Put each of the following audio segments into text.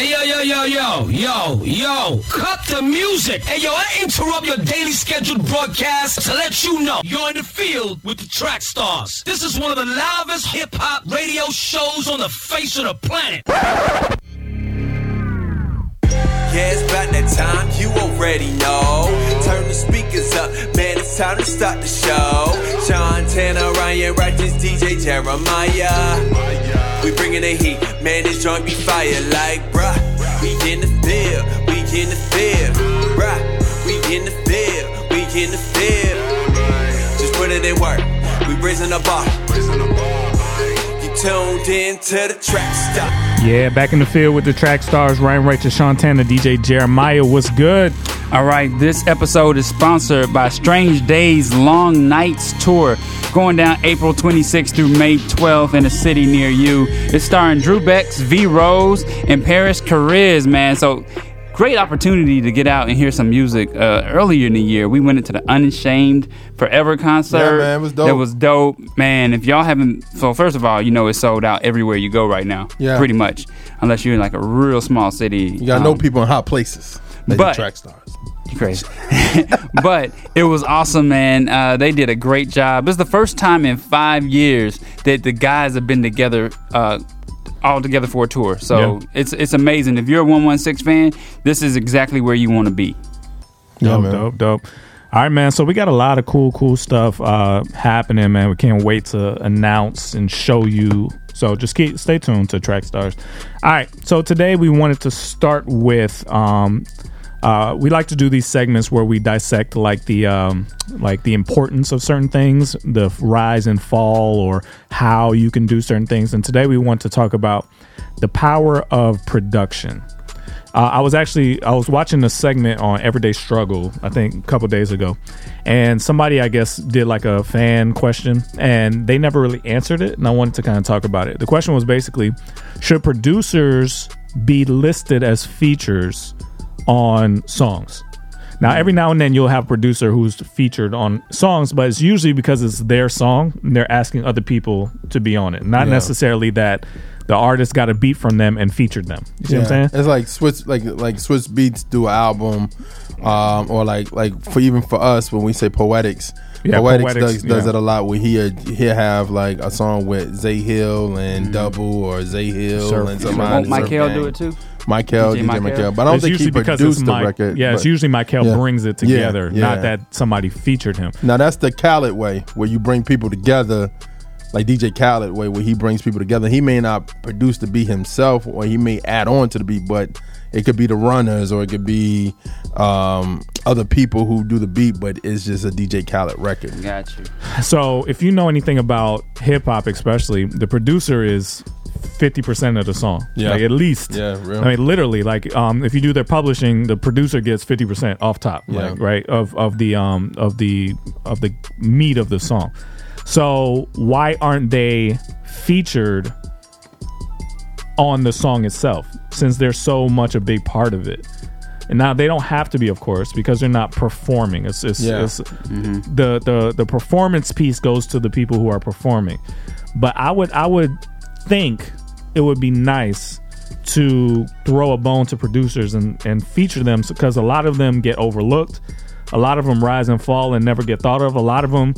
Hey, yo, yo, yo, yo, yo, yo, cut the music. Hey, yo, I interrupt your daily scheduled broadcast to let you know you're in the field with the track stars. This is one of the loudest hip hop radio shows on the face of the planet. Yeah, it's about that time, you already know. Turn the speakers up, man, it's time to start the show. Sean Tanner, Ryan Righteous, DJ Jeremiah. We bringing the heat, man, this joint be fire like, bruh. We in the field, we in the field, bruh. We in the field, we in the field. Just put it in work, we raising the bar. You tuned in to the track stop. Yeah, back in the field with the track stars Ryan Righteous, Shantana, DJ Jeremiah. What's good? All right, this episode is sponsored by Strange Days Long Nights Tour, going down April 26th through May 12th in a city near you. It's starring Drew Bex, V Rose, and Paris Cariz, man. So great opportunity to get out and hear some music. Uh, earlier in the year, we went into the Unashamed Forever concert. Yeah, man, it was dope. That was dope, man. If y'all haven't, so first of all, you know it's sold out everywhere you go right now. Yeah. pretty much, unless you're in like a real small city. You gotta know Um, people in hot places. They but- track stars. you crazy. but it was awesome, man. Uh, they did a great job. It's the first time in five years that the guys have been together. Uh, all together for a tour, so Yeah. it's it's amazing. If you're a one one six fan, this is exactly where you want to be. Yeah, dope, man. dope, dope. All right, man. So we got a lot of cool, cool stuff uh, happening, man. We can't wait to announce and show you. So just keep stay tuned to Track Stars. All right. So today we wanted to start with. Um, uh, we like to do these segments where we dissect like the um, like the importance of certain things, the rise and fall, or how you can do certain things. And today we want to talk about the power of production. Uh, I was actually I was watching a segment on Everyday Struggle I think a couple days ago, and somebody I guess did like a fan question, and they never really answered it, and I wanted to kind of talk about it. The question was basically, should producers be listed as features on songs? Now, every now and then you'll have a producer who's featured on songs, but it's usually because it's their song and they're asking other people to be on it, not Yeah. necessarily that the artist got a beat from them and featured them. You see what I'm saying? It's like Swizz, like like Swizz Beatz do an album, um, or like like for even for us when we say Poetics. Yeah, Poetics, Poetics, does, does yeah. it a lot. Where he he have like a song with Zay Hill and Mm-hmm. Double or Zay Hill Surf- and Surf somebody. Won't Gang. Michael do it too? Michael, DJ DJ Michael? Michael. But I don't it's think usually he because produced it's the Mike. record. Yeah, it's usually Michael Yeah. brings it Yeah, together, yeah. not that somebody featured him. Now that's the Khaled way, where you bring people together, like DJ Khaled way, where he brings people together. He may not produce the beat himself, or he may add on to the beat, but it could be the runners, or it could be um, other people who do the beat, but it's just a DJ Khaled record. Got you. So if you know anything about hip hop, especially the producer is fifty percent of the song. Yeah. like at least. Yeah, real. I mean, literally, like um, if you do their publishing, the producer gets fifty percent off top. Yeah. like, right of of the um of the of the meat of the song. So why aren't they featured on the song itself since they're so much a big part of it? And now they don't have to be, of course, because they're not performing. It's, it's, Yeah. it's the, the the performance piece goes to the people who are performing. But I would I would think it would be nice to throw a bone to producers and, and feature them because a lot of them get overlooked. A lot of them rise and fall and never get thought of. A lot of them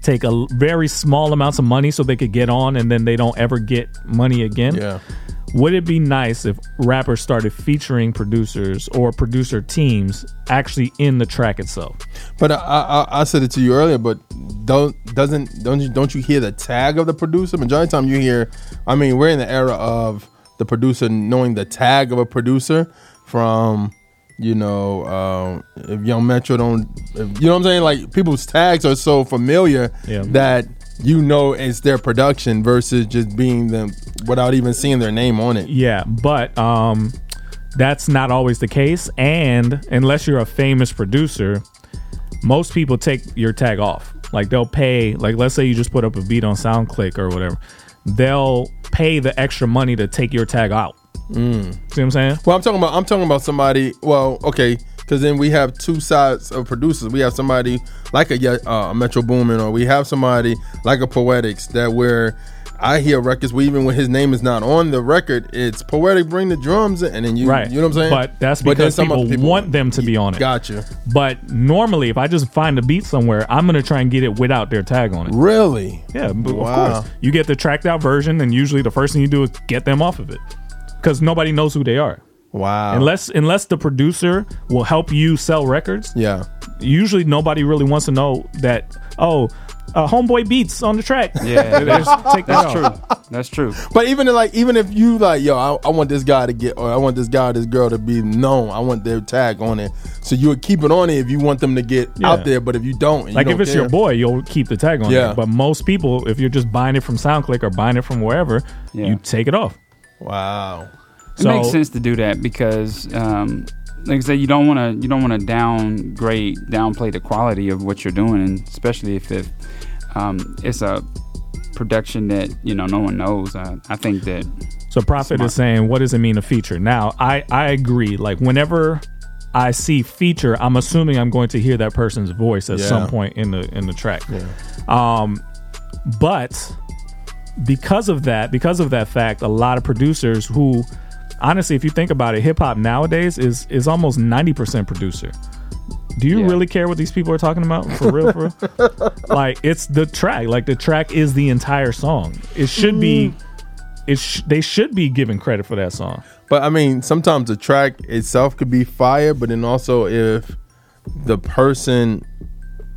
take a very small amounts of money so they could get on and then they don't ever get money again. Yeah. Would it be nice if rappers started featuring producers or producer teams actually in the track itself? But I, I I said it to you earlier, but don't doesn't don't you don't you hear the tag of the producer? Majority of the time you hear, I mean, we're in the era of the producer knowing the tag of a producer from you know um, if Young Metro don't, if, you know what I'm saying? Like people's tags are so familiar Yeah. that you know it's their production versus just being them without even seeing their name on it. Yeah, but um, that's not always the case. And unless you're a famous producer, most people take your tag off. Like they'll pay, like let's say you just put up a beat on SoundClick or whatever, they'll pay the extra money to take your tag out. See what I'm saying? Well, I'm talking about I'm talking about somebody. Well, okay, because then we have two sides of producers. We have somebody like a uh, Metro Boomin, or we have somebody like a Poetics that where I hear records where even when his name is not on the record, it's poetic. Bring the drums, in, and then you, Right. you know what I'm saying. But that's then because some people, other want them to be on it. Gotcha. But normally, if I just find a beat somewhere, I'm gonna try and get it without their tag on it. Really? Yeah, but Wow. of course. You get the tracked out version, and usually the first thing you do is get them off of it, because nobody knows who they are. Wow. Unless unless the producer will help you sell records, yeah. usually nobody really wants to know that. Oh, uh, homeboy beats on the track. Yeah, that's, take that's true. That's true. But even like, even if you like, yo, I, I want this guy to get, or I want this guy, or this girl to be known. I want their tag on it. So you would keep it on it if you want them to get Yeah. out there. But if you don't, and you Like if don't it's care- your boy, you'll keep the tag on Yeah. there. But most people, if you're just buying it from SoundClick or buying it from wherever, Yeah. you take it off. wow. It So- makes sense to do that because, um, like I said, you don't want to you don't want to downgrade downplay the quality of what you're doing, and especially if it, um, it's a production that you know no one knows. Uh, I think that So Prophet is saying, what does it mean to feature? Now, I I agree. Like whenever I see feature, I'm assuming I'm going to hear that person's voice at Yeah. some point in the in the track. Um, but because of that, because of that fact, a lot of producers who, honestly, if you think about it, hip hop nowadays is is almost ninety percent producer. Do you Yeah. really care what these people are talking about for real? For real? like it's the track. Like the track is the entire song. It should be. Mm. It sh- they should be given credit for that song. But I mean, sometimes the track itself could be fire, but then also if the person,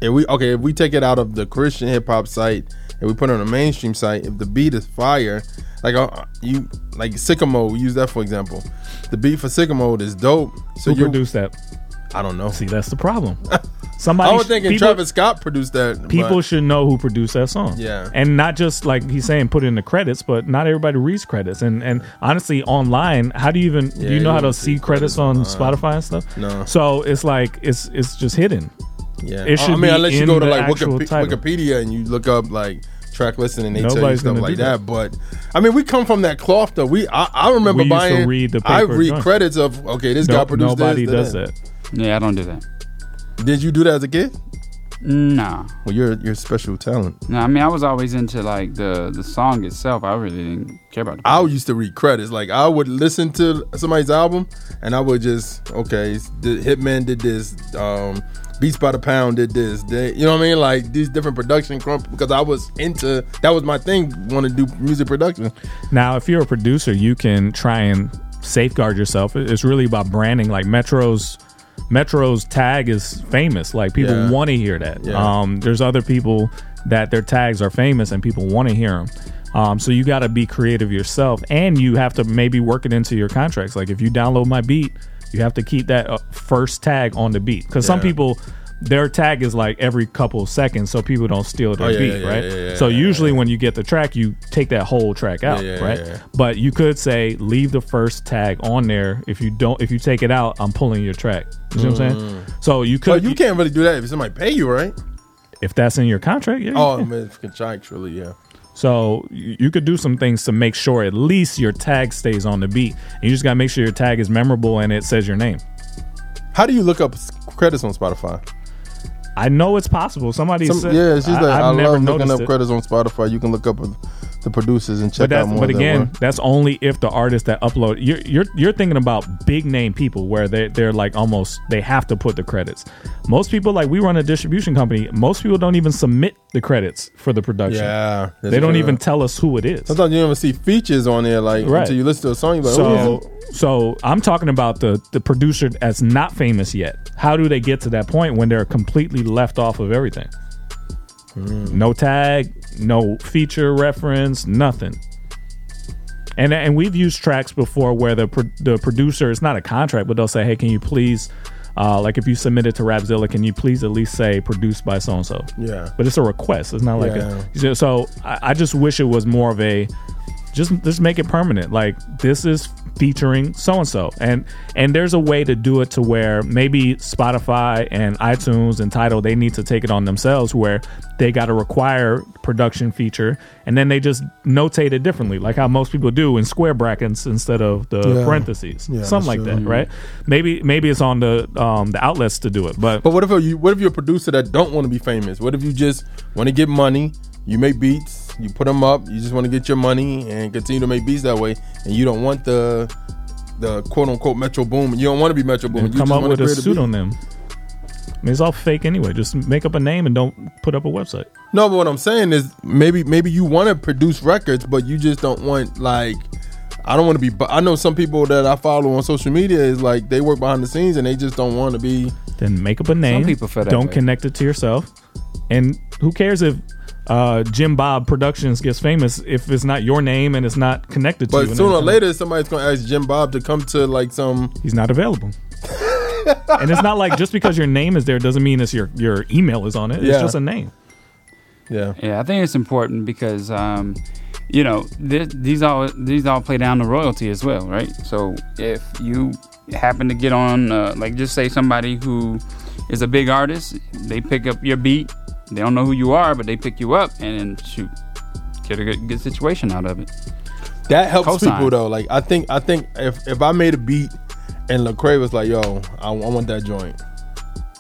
if we okay, if we take it out of the Christian hip hop site and we put it on a mainstream site, if the beat is fire, like uh, you like Sicko Mode, we use that for example. The beat for Sicko Mode is dope. So Who you, produced that? I don't know. See, that's the problem. Somebody. I was thinking people- Travis Scott produced that. People but- should know who produced that song. Yeah. And not just like he's saying put it in the credits, but not everybody reads credits. And and honestly, online, how do you even do you know you how to see see credits credits on online. Spotify and stuff? No. So it's like it's it's just hidden. Yeah, It I- should I mean, be unless you go to like actual Wikipe- title. Wikipedia and you look up like track listing and they tell you Nobody's stuff like that. that. But I mean, we come from that cloth though. We I, I remember We used to buying. read the I read joint. credits of okay, this No- guy produced nobody this. does that. yeah, I don't do that. Did you do that as a kid? Nah, Well, you're you're special talent. no. I mean, I was always into like the the song itself. I really didn't care about. The I used to read credits. Like I would listen to somebody's album and I would just okay, the Hitman did this. Um, Beats by the Pound did this. They, you know what I mean? Like these different production comp- because I was into that was my thing. Want to do music production? Now, if you're a producer, you can try and safeguard yourself. It's really about branding. Like Metro's Metro's tag is famous. Like people Yeah. want to hear that. Yeah. Um, there's other people that their tags are famous and people want to hear them. Um, so you got to be creative yourself, and you have to maybe work it into your contracts. Like if you download my beat, you have to keep that uh, first tag on the beat because some Yeah. people. Their tag is like every couple of seconds, so people don't steal their Oh, yeah, beat, yeah, yeah, right? yeah, yeah, so yeah, usually when you get the track, you take that whole track out, yeah, right? yeah. But you could say leave the first tag on there. If you don't, if you take it out, I'm pulling your track. You see what I'm saying? So you could, But you can't really do that if somebody pay you, right? if that's in your contract, yeah. you Oh, can. man, contractually, yeah. So you could do some things to make sure at least your tag stays on the beat. And you just gotta make sure your tag is memorable and it says your name. How do you look up credits on Spotify? I know it's possible. Somebody Some, said, yeah, it's just I, like I, never love looking up it. credits on Spotify. You can look up the producers and check But out more. but again, that's only if the artist that upload you're you're you're thinking about big name people where they they're like almost they have to put the credits. Most people like we run a distribution company. Most people don't even submit the credits for the production. yeah, they don't true. even tell us who it is. Sometimes you don't even see features on there, like Right. until you listen to a song. Like, So so I'm talking about the the producer that's not famous yet. How do they get to that point when they're completely left off of everything? Hmm. No tag, no feature reference, nothing. And and we've used tracks before where the pro- the producer it's not a contract, but they'll say, "Hey, can you please, uh, like if you submit it to Rapzilla, can you please at least say produced by so and so?" Yeah. but it's a request. It's not like Yeah. a. So I, I just wish it was more of a, just just make it permanent. Like this is featuring so and so, and and there's a way to do it to where maybe Spotify and iTunes and Tidal they need to take it on themselves, where they got to require production feature, and then they just notate it differently, like how most people do in square brackets instead of the Yeah. parentheses, Yeah, something like that's that, right? Maybe maybe it's on the um the outlets to do it, but But what if you what if you're a producer that don't want to be famous? What if you just want to get money, you make beats, you put them up, you just want to get your money and continue to make beats that way, and you don't want the the quote unquote Metro Boom. You don't want to be Metro Boom. And you come just up with a create beat. pseudonym. I mean, it's all fake anyway. Just make up a name and don't put up a website. No, but what I'm saying is maybe maybe you want to produce records, but you just don't want like I don't want to be. bu- I know some people that I follow on social media is like they work behind the scenes and they just don't want to be. Then make up a name. Some people feel that Don't way. connect it to yourself. And who cares if uh, Jim Bob Productions gets famous if it's not your name and it's not connected to you? But and sooner or later, somebody's gonna ask Jim Bob to come to like some. he's not available. and it's not like just because your name is there doesn't mean it's your your email is on it. It's just a name. Yeah, Yeah, I think it's important because um, you know th- these all these all play down to royalty as well, right? So if you happen to get on, uh, like, just say somebody who is a big artist, they pick up your beat. They don't know who you are, but they pick you up and shoot, get a good, good situation out of it. that helps Cosign. people though. Like I think I think if if I made a beat and Lecrae was like, "Yo, I, I want that joint,"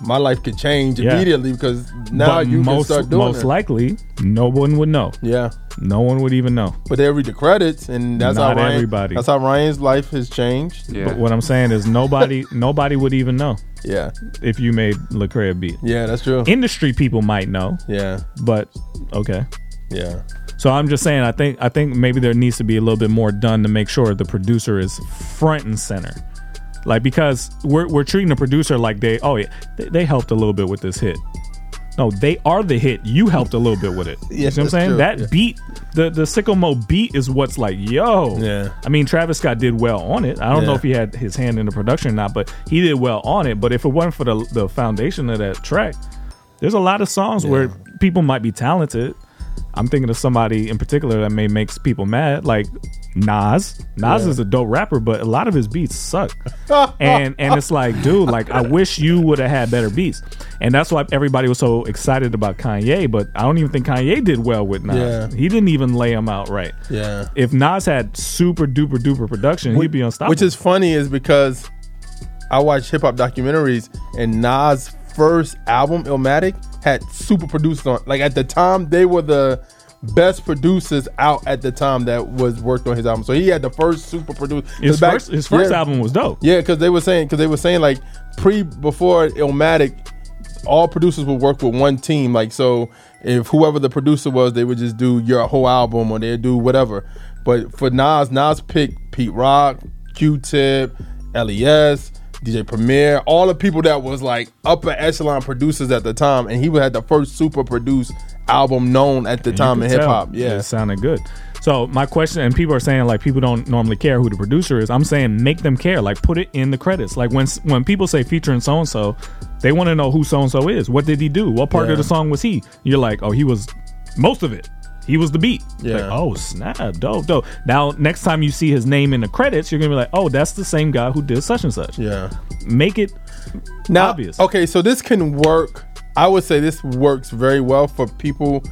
my life could change Yeah. immediately because now but you most can start doing most it. likely no one would know. yeah. No one would even know. But they read the credits, and that's Not how Ryan, everybody. That's how Ryan's life has changed. Yeah. But what I'm saying is nobody nobody would even know Yeah, if you made Lecrae a beat. yeah, that's true. Industry people might know, Yeah, but okay. yeah, So I'm just saying I think I think maybe there needs to be a little bit more done to make sure the producer is front and center. Like because we're we're treating the producer like they oh yeah they, they helped a little bit with this hit. No, they are the hit. You helped a little bit with it. you Yeah, see what I'm saying? true. That Yeah. beat, the the sicko mode beat is what's like, yo. Yeah. I mean, Travis Scott did well on it. I don't know if he had his hand in the production or not, but he did well on it. But if it wasn't for the the foundation of that track, there's a lot of songs where people might be talented. I'm thinking of somebody in particular that may makes people mad, like Nas. Nas Yeah. is a dope rapper, but a lot of his beats suck. and and it's like, dude, like I wish you would have had better beats. And that's why everybody was so excited about Kanye, but I don't even think Kanye did well with Nas. Yeah. He didn't even lay him out right. yeah. If Nas had super duper duper production, he'd be unstoppable. Which is funny is because I watch hip hop documentaries, and Nas' first album, Illmatic, had super producers on. Like at the time, they were the best producers out at the time that was worked on his album. So he had the first super producer. his first his first album was dope. Yeah, because they were saying because they were saying like pre before Illmatic, all producers would work with one team. Like so, if whoever the producer was, they would just do your whole album or they'd do whatever. But for Nas, Nas picked Pete Rock, Q-Tip, Les, DJ Premier, all the people that was like upper echelon producers at the time, and he had the first super produced album known at the You time in hip hop. Yeah, it sounded good. So my question, and people are saying like people don't normally care who the producer is. I'm saying make them care. Like put it in the credits. Like when when people say featuring so and so, they want to know who so and so is. What did he do? What part Yeah. of the song was he? You're like, oh, he was most of it. He was the beat. Yeah. Like, oh snap, dope, dope. Now next time you see his name in the credits, you're gonna be like, oh, that's the same guy who did such and such. yeah. Make it Now, obvious. okay, so this can work. I would say this works very well for people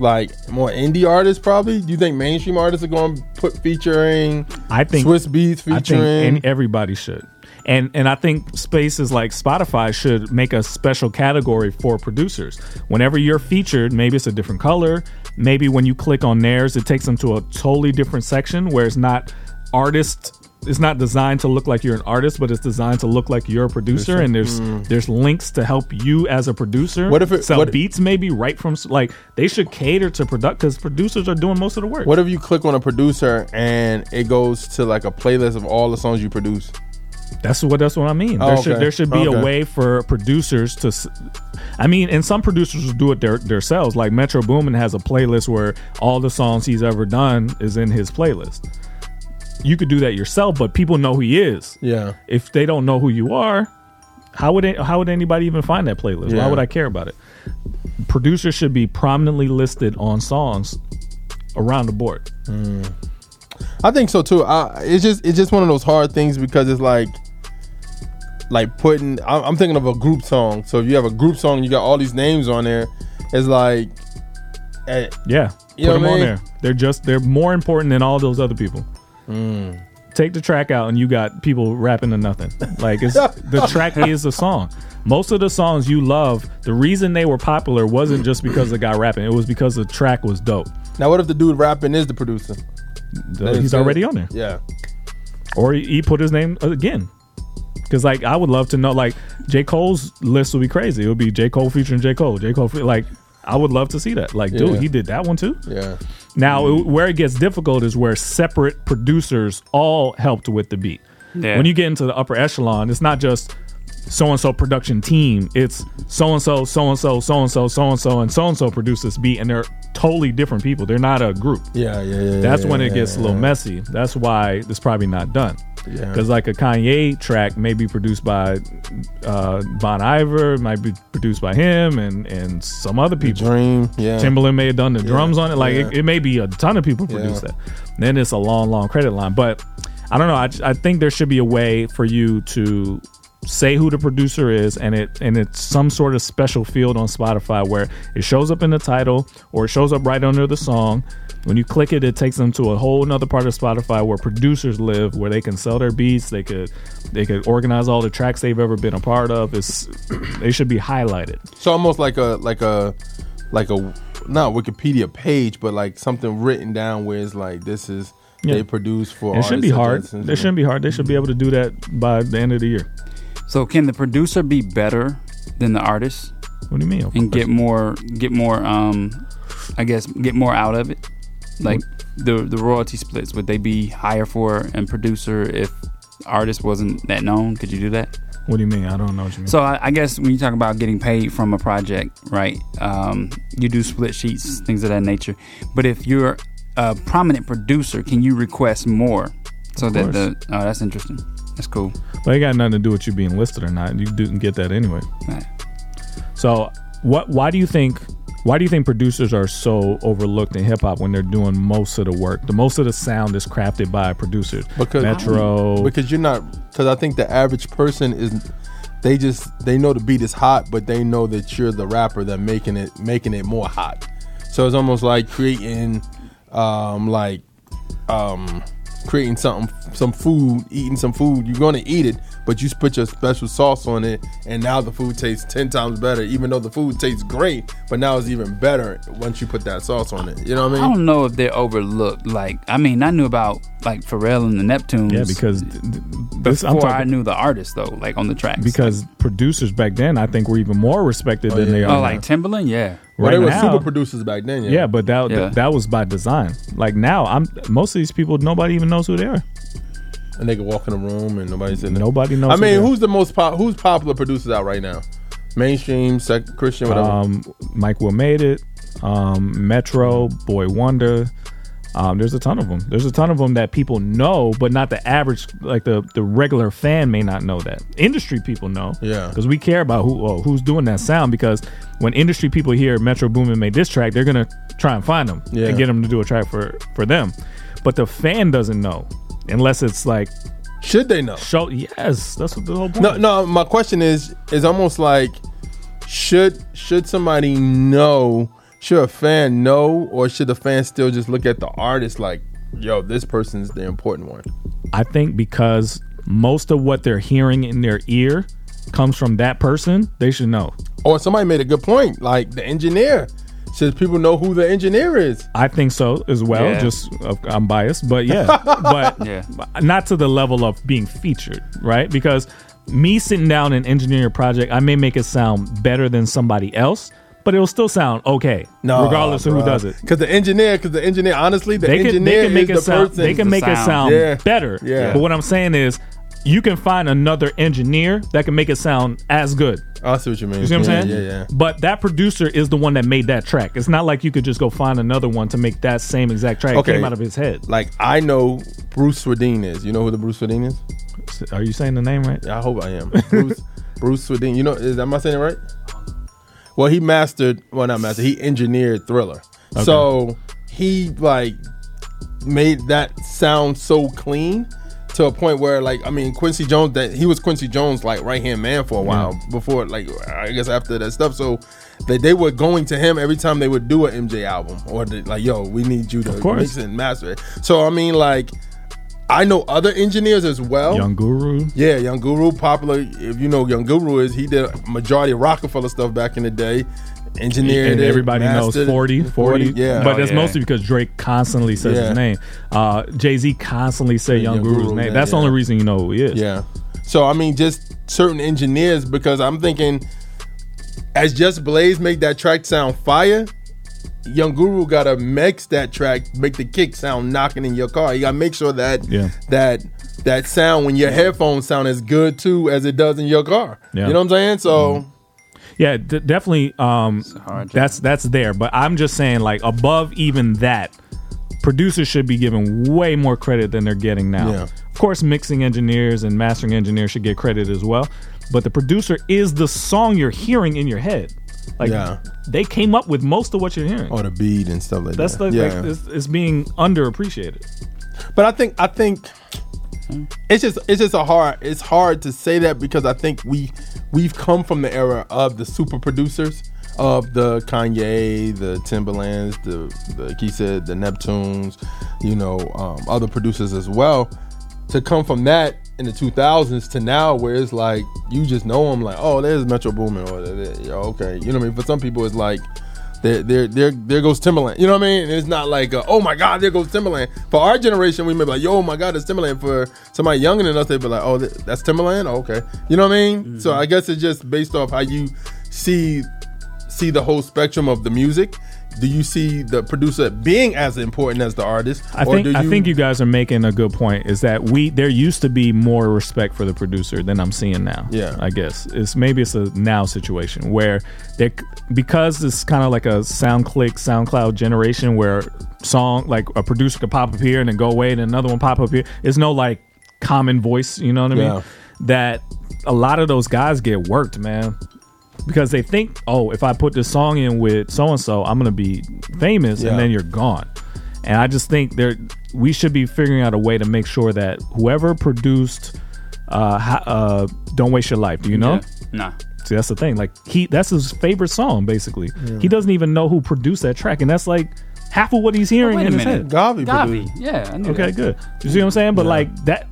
like more indie artists. Probably, do you think mainstream artists are going to put featuring? I think Swizz Beatz I think featuring. any, everybody should. And and I think spaces like Spotify should make a special category for producers. Whenever you're featured, maybe it's a different color. Maybe when you click on theirs, it takes them to a totally different section where it's not artist. It's not designed to look like you're an artist, but it's designed to look like you're a producer. And there's there's links to help you as a producer. Mm. What if it- sell what- beats? Maybe right from like they should cater to product because producers are doing most of the work. what if you click on a producer and it goes to like a playlist of all the songs you produce? That's what that's what I mean. Oh, there okay. should there should be Okay. a way for producers to. I mean, and some producers will do it their, themselves. Like Metro Boomin has a playlist where all the songs he's ever done is in his playlist. You could do that yourself, but people know who he is. Yeah, If they don't know who you are, how would it, how would anybody even find that playlist? Yeah. Why would I care about it? Producers should be prominently listed on songs around the board. Hmm. I think so too. I, it's just it's just one of those hard things because it's like like putting. I'm, I'm thinking of a group song. So if you have a group song, you got all these names on there. It's like. eh, Yeah, put them on there. They're just they're more important than all those other people. Mm. take the track out, and you got people rapping to nothing. Like it's the track is the song. Most of the songs you love, the reason they were popular wasn't just because the guy rapping; it was because the track was dope. Now, what if the dude rapping is the producer? The- he's already on there, Yeah. or he, he put his name uh, again. Because like I would love to know, like J Cole's list would be crazy. It would be J Cole featuring J Cole, J Cole. Fe- like I would love to see that. Like, dude, Yeah. he did that one too. Yeah. Now, it- where it gets difficult is where separate producers all helped with the beat. Yeah. When you get into the upper echelon, it's not just so and so production team. It's so and so, so and so, so and so, so and so, and so and so produce this beat, and they're totally different people. They're not a group. Yeah, yeah, yeah. That's yeah, when yeah, it gets a little yeah. messy. That's why it's probably not done. Yeah. Because like a Kanye track may be produced by uh, Bon Iver, might be produced by him and and some other people. Dream, yeah. Timbaland may have done the drums on it. Like yeah. it, it may be a ton of people produce Yeah. that. Then it's a long, long credit line. But I don't know. I, I think there should be a way for you to say who the producer is, and it and it's some sort of special field on Spotify where it shows up in the title or it shows up right under the song. When you click it, it takes them to a whole nother part of Spotify where producers live, where they can sell their beats. They could they could organize all the tracks they've ever been a part of. It's they should be highlighted. So almost like a like a like a not Wikipedia page, but like something written down where it's like this is Yeah. they produce for. It shouldn't be hard. It shouldn't be hard. They should be able to do that by the end of the year. So can the producer be better than the artist What do you mean? Of and course. get more get more um I guess get more out of it? Like the the royalty splits would they be higher for a producer if artist wasn't that known? Could you do that? What do you mean? I don't know what you mean. So I, I guess when you talk about getting paid from a project, right? Um, you do split sheets, things of that nature. But if you're a prominent producer, can you request more? So that the oh, that's interesting. That's cool. but it got nothing to do with you being listed or not. You didn't get that anyway. Right. So what? Why do you think? Why do you think producers are so overlooked in hip hop when they're doing most of the work? The most of the sound is crafted by producers. because Metro. because you're not because I think the average person is they just they know the beat is hot, but they know that you're the rapper that making it making it more hot. So it's almost like creating um like um creating something some food, eating some food. You're gonna eat it, but you put your special sauce on it, and now the food tastes ten times better. Even though the food tastes great, but now it's even better once you put that sauce on it. You know what I mean? I don't know if they're overlooked. Like I mean, I knew about like Pharrell and the Neptunes. yeah, because th- th- this, I'm before I knew the artist though, like on the tracks. because producers back then I think were even more respected oh, than yeah. they oh, are. now. like Timbaland, yeah. Well, right they were now, super producers back then. Yeah, Yeah, but that Yeah. that was by design. Like now, I'm most of these people nobody even knows who they are. and they could walk in the room and nobody's in. Nobody knows. I who mean, they are. who's the most pop, who's popular producers out right now? Mainstream, sec, Christian, whatever. um, Mike Will made it, um, Metro, Boy Wonder. Um, there's a ton of them. There's a ton of them that people know, but not the average, like the the regular fan may not know that. Industry people know, Yeah. because we care about who oh, who's doing that sound. Because when industry people hear Metro Boomin made this track, they're gonna try and find them Yeah. and get them to do a track for for them. But the fan doesn't know unless it's like Should they know? show. Yes, that's what the whole point. No, no. My question is, is almost like, should should somebody know? Should a fan know, or should the fan still just look at the artist like, yo, this person's the important one? I think because most of what they're hearing in their ear comes from that person, they should know. Or somebody made a good point, like the engineer. Should people know who the engineer is? I think so as well. Yeah. Just uh, I'm biased, but yeah, but Yeah. not to the level of being featured, right? Because me sitting down and engineering a project, I may make it sound better than somebody else, but it'll still sound okay, No, regardless of who does it. Because the engineer, because the engineer, honestly, the They can, engineer they can make is it the sound. person. They can make it sound. sound Yeah. better. Yeah. But what I'm saying is, you can find another engineer that can make it sound as good. I see what you mean. You see what I'm yeah, saying? Yeah, yeah. But that producer is the one that made that track. It's not like you could just go find another one to make that same exact track. Okay. It came out of his head. Like I know Bruce Swedien is. You know who the Bruce Swedien is? Are you saying the name right? I hope I am. Bruce Bruce Swedien. You know, is am I saying it right? Well, he mastered. Well, not mastered. He engineered Thriller. So he like made that sound so clean to a point where like I mean Quincy Jones that he was Quincy Jones like right hand man for a while before like I guess after that stuff. So they they were going to him every time they would do an MJ album or like yo we need you to mix and master it. So I mean like I know other engineers as well. Young Guru. Yeah, Young Guru, popular. If you know Young Guru is, he did a majority of Rockefeller stuff back in the day. Engineered and it, everybody knows mastered it. 40, 40, yeah. But Oh, that's yeah. mostly because Drake constantly says Yeah. his name. Uh, Jay Z constantly say Young, Young Guru's Guru, name. yeah, That's the only reason you know who he is. Yeah. So I mean, just certain engineers because I'm thinking, as Just Blaze make that track sound fire, Young Guru gotta mix that track, make the kick sound knocking in your car. You gotta make sure that Yeah. that that sound when your headphones sound as good too as it does in your car. Yeah. You know what I'm saying? So Yeah, d- definitely. Um, that's that's there, but I'm just saying, like above even that, producers should be given way more credit than they're getting now. Yeah. Of course, mixing engineers and mastering engineers should get credit as well, but the producer is the song you're hearing in your head. Like Yeah. they came up with most of what you're hearing. or the beat and stuff like that. that's that. the yeah. like, it's, it's being underappreciated. But I think I think it's just it's just a hard it's hard to say that because I think we we've come from the era of the super producers of the Kanye, the Timbalands, the the like he said the Neptunes, you know, um, other producers as well. To come from that in the 2000s to now, where it's like you just know them, like oh, there's Metro Boomin, or yeah, okay, you know what I mean. For some people, it's like there, there, there, there goes Timbaland. You know what I mean? It's not like, uh, oh my God, there goes Timbaland. For our generation, we may be like, yo, oh my God, it's Timbaland. For somebody younger than us, they'd be like, oh, that's Timbaland. Oh, okay, you know what I mean? So I guess it's just based off how you see see the whole spectrum of the music. Do you see the producer being as important as the artist? I Or think do I think you guys are making a good point. Is that we there used to be more respect for the producer than I'm seeing now. Yeah. I guess it's maybe it's a now situation where they because it's kind of like a SoundClick SoundCloud generation where song like a producer could pop up here and then go away and another one pop up here. It's no like common voice. You know what I mean? Yeah. That a lot of those guys get worked, man because they think, oh, if I put this song in with so and so, I'm gonna be famous, Yeah. and then you're gone. And I just think there we should be figuring out a way to make sure that whoever produced uh, uh "Don't Waste Your Life," do you know? Yeah. Nah. See, that's the thing. Like he, that's his favorite song, basically. He doesn't even know who produced that track, and that's like half of what he's hearing wait a in his minute. head. Gawvi, Gawvi. produced. Yeah. I knew Okay, that. good. You see what I'm saying? But like that,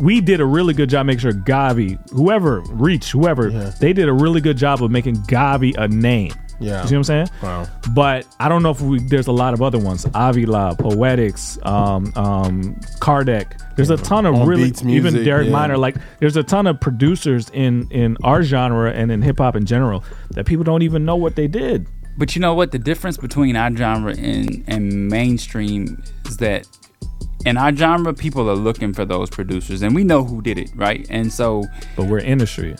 we did a really good job making sure Gawvi, whoever Reach, whoever, they did a really good job of making Gawvi a name. Yeah. You see what I'm saying? Wow. But I don't know if we, there's a lot of other ones. Avila, Poetics, um, um, Kardec. There's a ton of On really, Beats even Derek yeah. Minor. Like, there's a ton of producers in in our genre and in hip hop in general that people don't even know what they did. But you know what? The difference between our genre and, and mainstream is that in our genre, people are looking for those producers, and we know who did it, right? And so, But we're industry,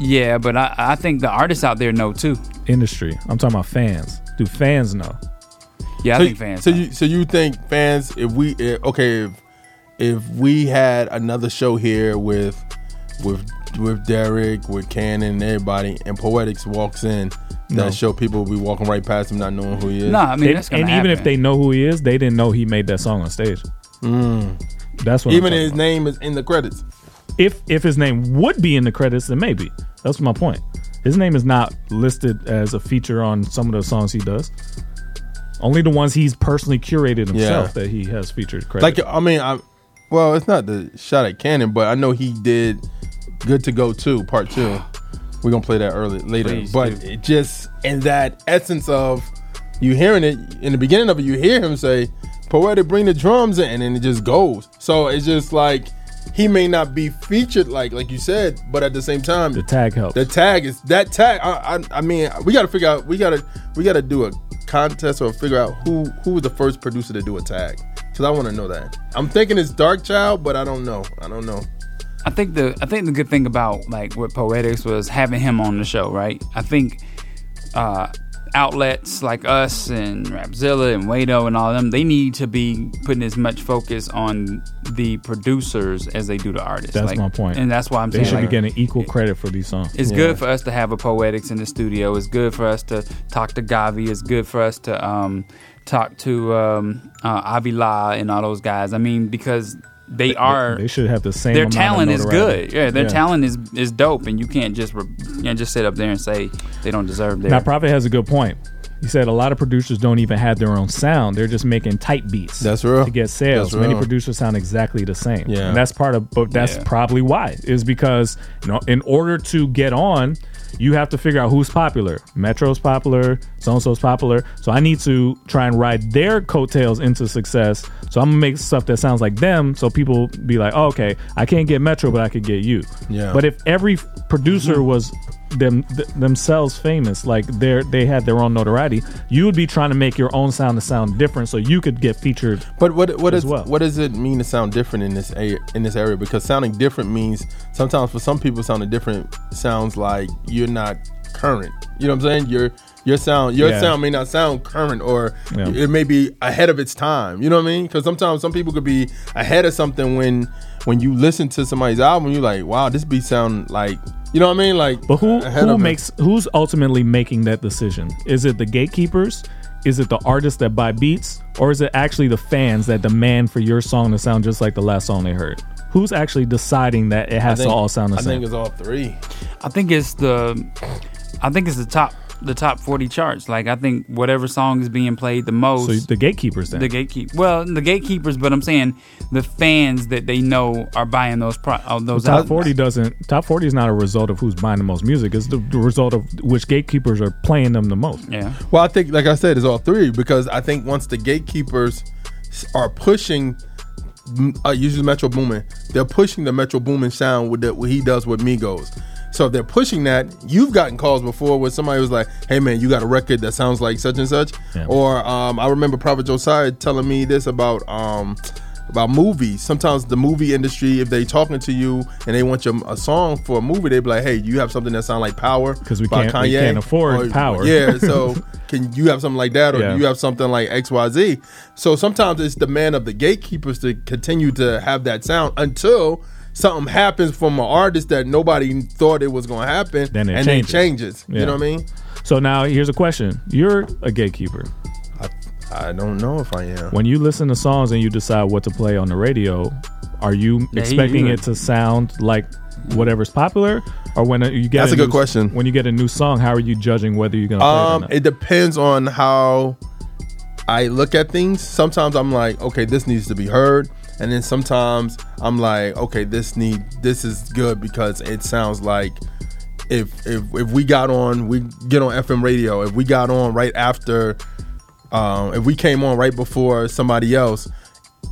yeah, but I, I think the artists out there know too. industry. I'm talking about fans. Do fans know? Yeah, I so, think fans. So know. you so you think fans if we eh, okay if if we had another show here with with with Derek with Cannon and everybody and Poetics walks in No. that show people will be walking right past him not knowing who he is. Nah, I mean and that's gonna and even if they know who he is, they didn't know he made that song on stage. Mm. That's what. I'm Even talking his about. name is in the credits. if if his name would be in the credits, then maybe. That's my point. His name is not listed as a feature on some of the songs he does. Only the ones he's personally curated himself Yeah. that he has featured credit. Like I mean, I well, it's not the shot at Cannon, but I know he did "Good to Go" too, part two. We're gonna play that early later, Please but do. it just in that essence of you hearing it in the beginning of it, you hear him say, "Poetic, bring the drums in," and then it just goes. So it's just like he may not be featured like like you said, but at the same time, the tag helps. the tag is that tag. I, I, I mean, we got to figure out. We got to we got to do a contest or figure out who who was the first producer to do a tag. Because I want to know that. I'm thinking it's Darkchild, but I don't know. I don't know. I think the I think the good thing about like what Poetics was having him on the show, right? I think uh, outlets like us and Rapzilla and Wade-O and all of them, they need to be putting as much focus on the producers as they do the artists. That's Like, my point. and that's why I'm they saying should like, be getting equal credit for these songs. it's Yeah. good for us to have a poetics in the studio. It's good for us to talk to Gawvi. It's good for us to um, talk to um, uh, Avila and all those guys. I mean, because they are They should have the same. their amount of talent is good. Yeah, their Yeah. talent is is dope, and you can't just re- you can't just sit up there and say they don't deserve their. Now, Prophet has a good point. He said a lot of producers don't even have their own sound; they're just making type beats. That's real. to get sales. That's Many real. producers sound exactly the same. Yeah. and that's part of. But that's Yeah. probably why is because you know, in order to get on, you have to figure out who's popular. Metro's popular. So and so's popular. So I need to try and ride their coattails into success. So I'm gonna make stuff that sounds like them, so people be like, oh, okay, I can't get Metro, but I could get you. Yeah. But if every producer mm-hmm. was them th- themselves famous, like they they had their own notoriety, you would be trying to make your own sound to sound different, so you could get featured. But what what as well. what does it mean to sound different in this a, in this area? Because sounding different means sometimes for some people sounding different sounds like you're not current. You know what I'm saying? Your your sound your Yeah. sound may not sound current or Yeah. it may be ahead of its time. You know what I mean? Because sometimes some people could be ahead of something when when you listen to somebody's album, you're like, wow, this beat sound like you know what I mean? Like, But who ahead who of it. makes who's ultimately making that decision? Is it the gatekeepers? Is it the artists that buy beats, or is it actually the fans that demand for your song to sound just like the last song they heard? Who's actually deciding that it has think- to all sound the I same? I think it's all three. I think it's the, I think it's the top the top forty charts. Like I think whatever song is being played the most. so the gatekeepers then. the gatekeep. Well, the gatekeepers, but I'm saying the fans that they know are buying those pro, uh, those top albums. forty doesn't. Top forty is not a result of who's buying the most music. It's the, the result of which gatekeepers are playing them the most. Yeah. Well, I think, like I said, it's all three because I think once the gatekeepers are pushing, uh, usually Metro Boomin, they're pushing the Metro Boomin sound with the, what he does with Migos. So if they're pushing that, you've gotten calls before where somebody was like, "Hey man, you got a record that sounds like such and such," Yeah. or um, I remember Prophet Josiah telling me this about um, about movies. Sometimes the movie industry, if they talking to you and they want your a song for a movie, they be like, "Hey, you have something that sound like Power 'Cause we can't- we can't afford Or- Power. Yeah, so can you have something like that, or Yeah. do you have something like X Y Z? So sometimes it's the man of the gatekeepers to continue to have that sound until something happens from an artist that nobody thought it was going to happen, Then it and changes. then changes. Yeah. You know what I mean? So now here's a question: You're a gatekeeper. I, I don't know if I am. When you listen to songs and you decide what to play on the radio, are you Yeah, expecting it to sound like whatever's popular, or when you get That's a good new- question. When you get a new song, how are you judging whether you're gonna play it or Um, it depends on how I look at things. Sometimes I'm like, okay, this needs to be heard, and then sometimes I'm like, okay, this need this is good because it sounds like if if if we got on, we get on FM radio. If we got on right after, um, if we came on right before somebody else,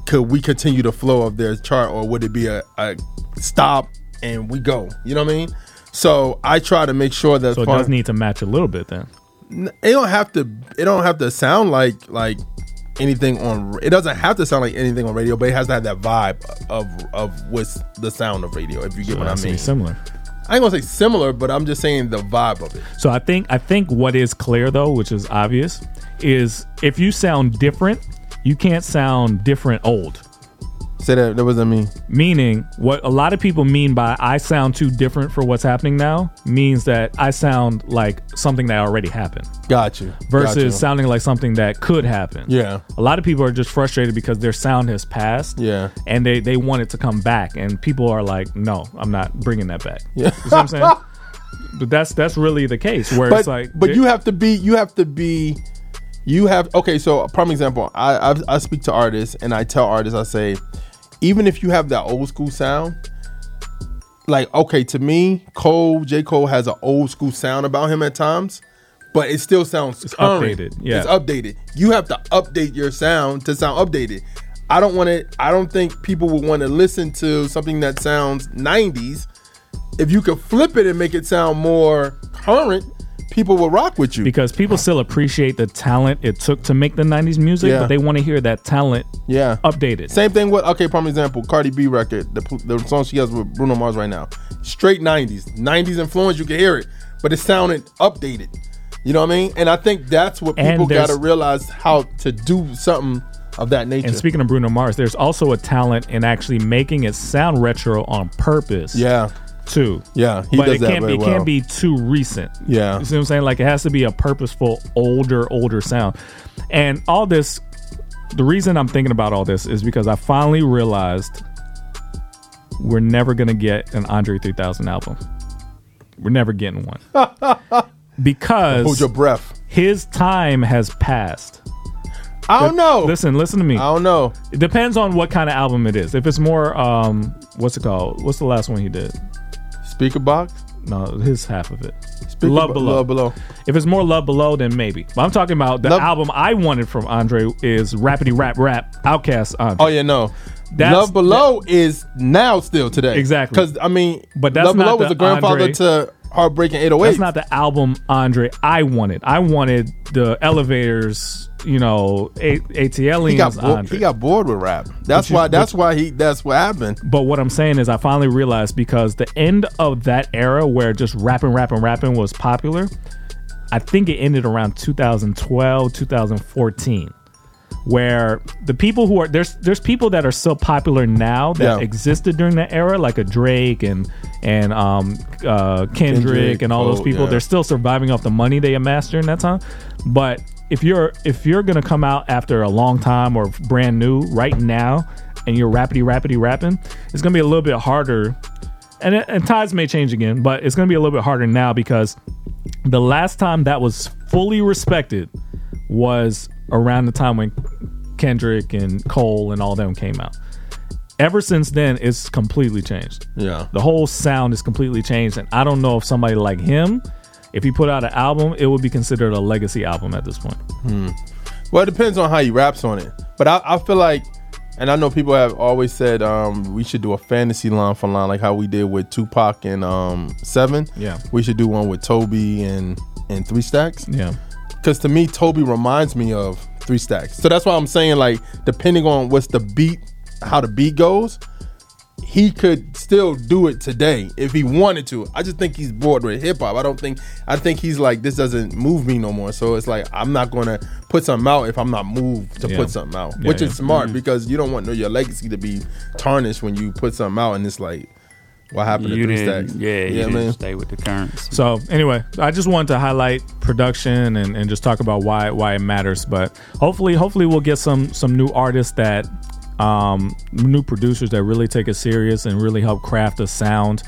could we continue the flow of their chart, or would it be a, a stop and we go? You know what I mean? So I try to make sure that so it far- does need to match a little bit then. it don't have to it don't have to sound like like anything on it doesn't have to sound like anything on radio but it has to have that vibe of of what's the sound of radio if you get So what i mean similar. i ain't gonna say similar but i'm just saying the vibe of it So I think I think what is clear though, which is obvious, is if you sound different, you can't sound different old. Say that that wasn't me Meaning, what a lot of people mean by I sound too different for what's happening now means that I sound like something that already happened got you versus Got you. sounding like something that could happen. Yeah. A lot of people are just frustrated because their sound has passed. Yeah. And they, they want it to come back. And people are like, no, I'm not bringing that back. Yeah. You see what I'm saying? but that's that's really the case where but it's like but you have to be you have to be you have okay so a prime example I, I i speak to artists and i tell artists i say even if you have that old school sound like okay to me cole j cole has an old school sound about him at times but it still sounds It's current. updated, yeah. it's updated you have to update your sound to sound updated i don't want to i don't think people would want to listen to something that sounds 90s if you could flip it and make it sound more current, people will rock with you. because people still appreciate the talent it took to make the 90s music, Yeah. but they want to hear that talent yeah. updated. Same thing with okay, prime example, Cardi B record, the, the song she has with Bruno Mars right now. Straight 90s. 90s influence, you can hear it, but it sounded updated. You know what I mean? And I think that's what people got to realize how to do something of that nature. And speaking of Bruno Mars, there's also a talent in actually making it sound retro on purpose. yeah. Too. Yeah, he but does it that can't very be it can't be too recent. Yeah. You see what I'm saying? Like it has to be a purposeful, older, older sound. And all this the reason I'm thinking about all this is because I finally realized we're never gonna get an Andre 3000 album. We're never getting one. because Hold your breath. his time has passed. I don't know. Listen, listen to me. I don't know. It depends on what kind of album it is. If it's more, um, what's it called? What's the last one he did? Speakerboxxx. No, his half of it. Speaker Love Bo- Below. Love below. If it's more Love Below, then maybe. But I'm talking about the Love- album I wanted from Andre is Rappity Rap Rap OutKast Andre. Oh yeah, no. That's- Love Below is now still today. Exactly. Because I mean, But that's Love not Below was the the grandfather Andre- to Heartbreaking 808. That's not the album Andre I wanted. I wanted the elevators, you know, A- ATL he got bo- he got bored with rap. That's why. That's but- why he. That's what happened. But what I'm saying is, I finally realized because the end of that era where just rapping, rapping, rapping was popular, I think it ended around 2012, 2014, where the people who are there's there's people that are still popular now that Yeah. existed during that era, like a Drake and and um uh, Kendrick, Kendrick, and all those people. yeah. They're still surviving off the money they amassed during that time, but if you're if you're gonna come out after a long time or brand new right now and you're rapidy rapidy rapping it's gonna be a little bit harder and, it- and tides may change again but it's gonna be a little bit harder now because the last time that was fully respected was around the time when kendrick and cole and all them came out ever since then it's completely changed Yeah. the whole sound is completely changed and i don't know if somebody like him if he put out an album it would be considered a legacy album at this point Well, it depends on how he raps on it. But I, I feel like, and I know people have always said um, we should do a fantasy line for line, like how we did with Tupac and um, Seven. Yeah. We should do one with Toby and and Three Stacks. yeah Because to me, Toby reminds me of Three Stacks. So that's why I'm saying, like, depending on what's the beat, how the beat goes, he could still do it today if he wanted to. I just think he's bored with hip hop. I don't think I think he's like this doesn't move me no more. So it's like I'm not gonna put something out if I'm not moved to Yeah. put something out, Yeah, which yeah. is smart mm-hmm. because you don't want your legacy to be tarnished when you put something out and it's like what happened You to Three didn't, Stacks. yeah, you yeah, didn't man. stay with the currents. So anyway, I just wanted to highlight production and, and just talk about why why it matters. But hopefully, hopefully we'll get some some new artists that um, new producers that really take it serious and really help craft a sound.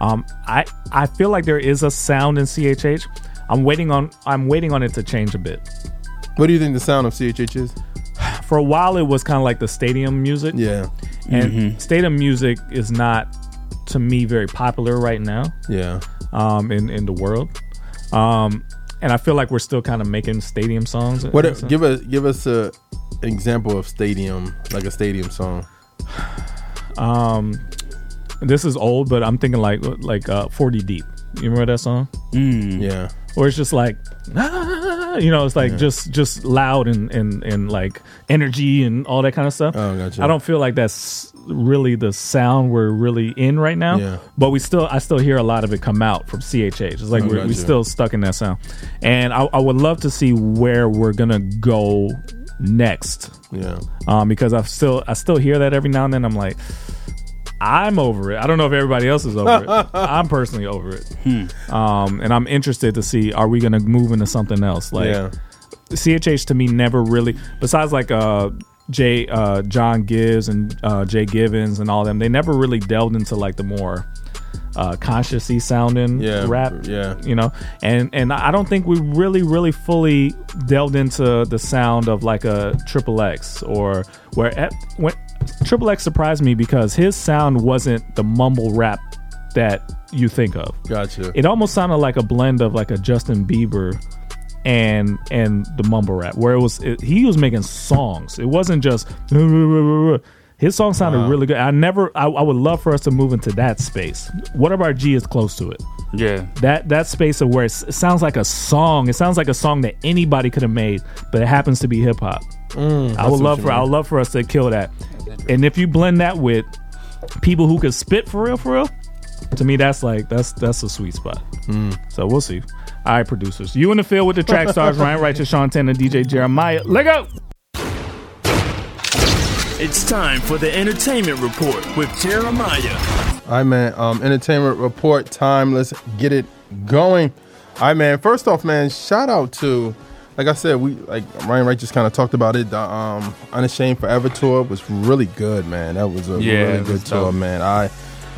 Um, I I feel like there is a sound in CHH. I'm waiting on I'm waiting on it to change a bit. What do you think the sound of CHH is? For a while, it was kind of like the stadium music. Yeah, and stadium music is not to me very popular right now. yeah. um, in in the world. Um, and I feel like we're still kind of making stadium songs. What? Give us give us a example of stadium, like a stadium song. um, this is old, but I'm thinking like like uh, 40 Deep. You remember that song? Mm. Yeah. Or it's just like, "Ah," you know, it's like just just loud and, and and like energy and all that kind of stuff. Oh, gotcha. I don't feel like that's really the sound we're really in right now. Yeah. But we still, I still hear a lot of it come out from CHH. It's like Oh, we're, gotcha. we still stuck in that sound, and I, I would love to see where we're gonna go next. Yeah. um, because I still I still hear that every now and then. I'm like, I'm over it. I don't know if everybody else is over it. I'm personally over it. Hmm. Um, and I'm interested to see are we gonna move into something else? Like yeah. CHH to me never really besides like uh Jay uh John Givez and uh Jay Givens and all them, they never really delved into like the more uh consciously sounding Yeah, rap. yeah. You know? And and I don't think we really, really fully delved into the sound of like a triple X or where at, when Triple X surprised me because his sound wasn't the mumble rap that you think of Gotcha. it almost sounded like a blend of like a Justin Bieber and and the mumble rap where it was it, he was making songs. It wasn't just his song sounded Wow. really good. I never I, I would love for us to move into that space. What about g is close to it? Yeah. that that space of where it sounds like a song. It sounds like a song that anybody could have made but it happens to be hip-hop i would love for i would love for us to kill that. And if you blend that with people who could spit for real for real to me that's like that's that's a sweet spot. So we'll see all right producers you in the field with the track stars ryan righteous sean tanner dj jeremiah let go It's time for the entertainment report with Jeremiah. All right, man. Um, entertainment report time. Let's get it going. All right, man. First off, man, shout out to, like I said, we like Ryan Wright just kind of talked about it. The um, Unashamed Forever tour was really good, man. That was a Yeah, really it good was tour, dope. man. I,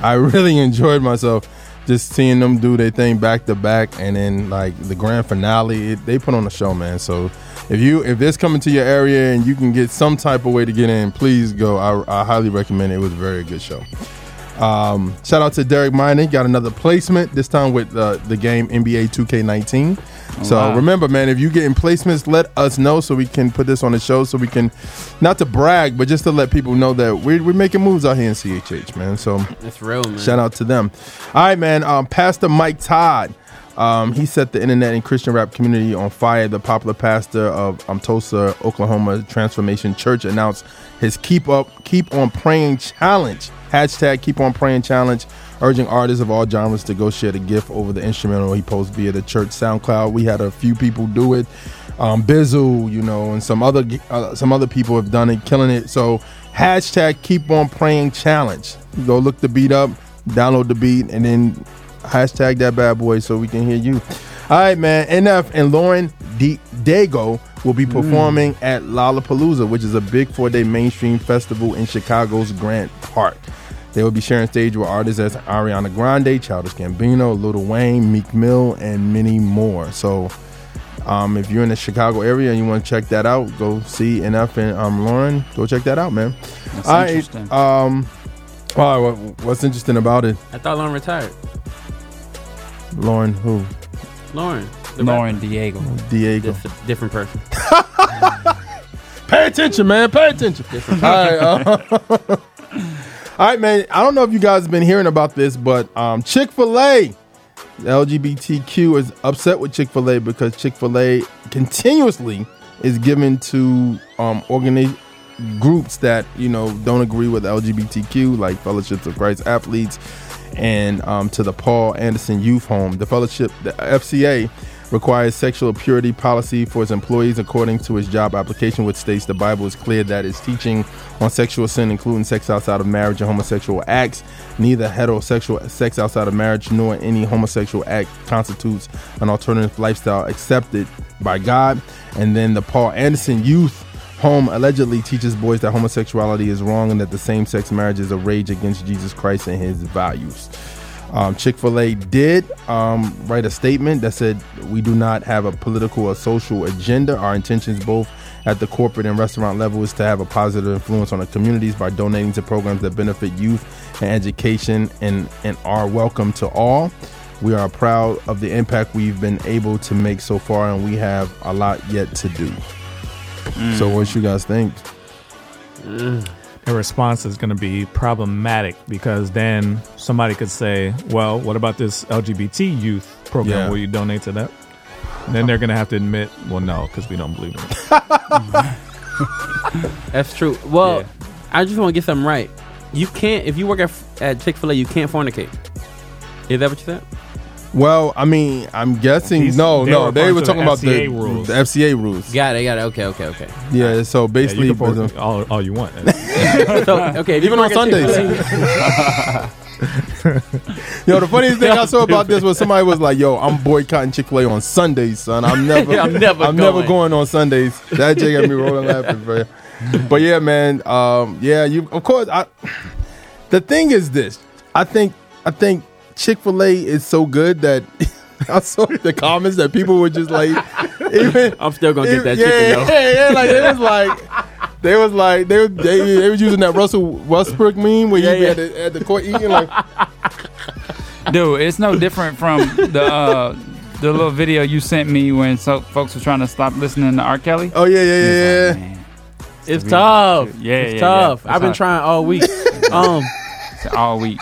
I really enjoyed myself. Just seeing them do their thing back to back, and then like the grand finale, it, they put on a show, man. So if you if this coming to your area and you can get some type of way to get in, please go. I, I highly recommend it. It was a very good show. Um, shout out to Derek Minor, got another placement this time with uh, the game NBA 2K19. so wow. remember, man, if you getting placements, let us know so we can put this on the show, so we can not to brag, but just to let people know that we're, we're making moves out here in CHH, man. So That's real, man. Shout out to them. All right, man. Um, Pastor Mike Todd. Um, he set the internet and Christian rap community on fire. The popular pastor of um, Tulsa, Oklahoma Transformation Church announced his "Keep Up, Keep on Praying" challenge. Hashtag Keep on Praying challenge, urging artists of all genres to go share the gift over the instrumental he posted via the church SoundCloud. We had a few people do it. Um, Bizzle, you know, and some other uh, some other people have done it, killing it. So hashtag Keep on Praying challenge. Go look the beat up, download the beat, and then hashtag that bad boy so we can hear you. All right, man. NF and Lauren D- Daigle will be performing at Lollapalooza, which is a big four-day mainstream festival in Chicago's Grant Park. They will be sharing stage with artists as Ariana Grande, Childish Gambino, Lil Wayne, Meek Mill, and many more. So, um, if you're in the Chicago area and you want to check that out, go see NF and um, Lauren. Go check that out, man. That's All right. Um, all right, what, what's interesting about it, I thought Lauren retired. Lauren? Who? Lauren. the Lauren Diego. Diego. rapper. That's a different person. Pay attention, man. Pay attention. All right. uh, all right, man. I don't know if you guys have been hearing about this, but um, Chick fil A, LGBTQ is upset with Chick fil A because Chick fil A continuously is given to um, organi- groups that, you know, don't agree with LGBTQ, like Fellowships of Christ Athletes and um, to the Paul Anderson Youth Home. The fellowship, the FCA, requires sexual purity policy for its employees according to its job application, which states the Bible is clear that its teaching on sexual sin, including sex outside of marriage and homosexual acts, neither heterosexual sex outside of marriage nor any homosexual act constitutes an alternative lifestyle accepted by God. And then the Paul Anderson Youth Home allegedly teaches boys that homosexuality is wrong and that the same sex marriage is a rage against Jesus Christ and his values. Um, Chick fil A did um, write a statement that said, We do not have a political or social agenda. Our intentions, both at the corporate and restaurant level, is to have a positive influence on the communities by donating to programs that benefit youth and education and, and are welcome to all. We are proud of the impact we've been able to make so far, and we have a lot yet to do. So, what you guys think? Mm. the response is going to be problematic because then somebody could say, "Well, what about this LGBT youth program? Yeah. Will you donate to that?" And then they're going to have to admit, "Well, no, because we don't believe in it." That's true. Well, Yeah. I just want to get something right. You can't if you work at, at Chick Fil A, you can't fornicate. Is that what you said? Well, I mean, I'm guessing These- no, they no. were They referring were to talking the about the, FCA rules. the FCA rules. Got it. Got it. Okay. Okay. Okay. Yeah, so Yeah, basically, you can pour all, all you want. So okay, if you even on work at Sundays. Yo, the funniest thing I saw about this was somebody was like, "Yo, I'm boycotting Chick Fil A on Sundays, son. I'm never, I'm never I'm never going." going on Sundays." That J got me rolling laughing, bro. But yeah, man. Um, yeah, you. Of course, I. The thing is this. I think. I think Chick Fil A is so good that. I saw the comments that people were just like, even I'm still gonna get that yeah, chicken though. Yeah, yeah, like it was like they was like they they, they was using that Russell Westbrook meme where Yeah, you be yeah. at the, at the court eating like Dude, it's no different from the uh, the little video you sent me when so folks were trying to stop listening to R. Kelly. oh yeah yeah yeah yeah. Man, It's tough. Yeah, it's yeah, tough. yeah. I've been It's trying all week. um, it's all week.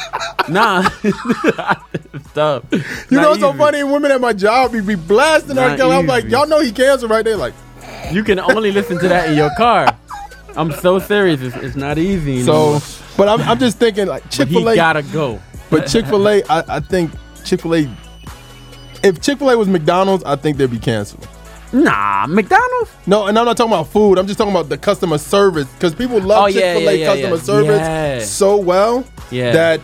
nah, it's tough. You know what's so funny? Women at my job be, be blasting R. Not Kelly. I'm like, y'all know he canceled right there. Like. You can only listen to that in your car. I'm so serious. It's, it's not easy. so, anymore. but I'm, I'm just thinking like Chick Fil A gotta go. But Chick Fil A, I, I think Chick Fil A. If Chick Fil A was McDonald's, I think they'd be canceled. Nah, McDonald's. No, and I'm not talking about food. I'm just talking about the customer service because people love Oh, Chick Fil A yeah, yeah, customer yeah. service Yeah. so well Yeah. that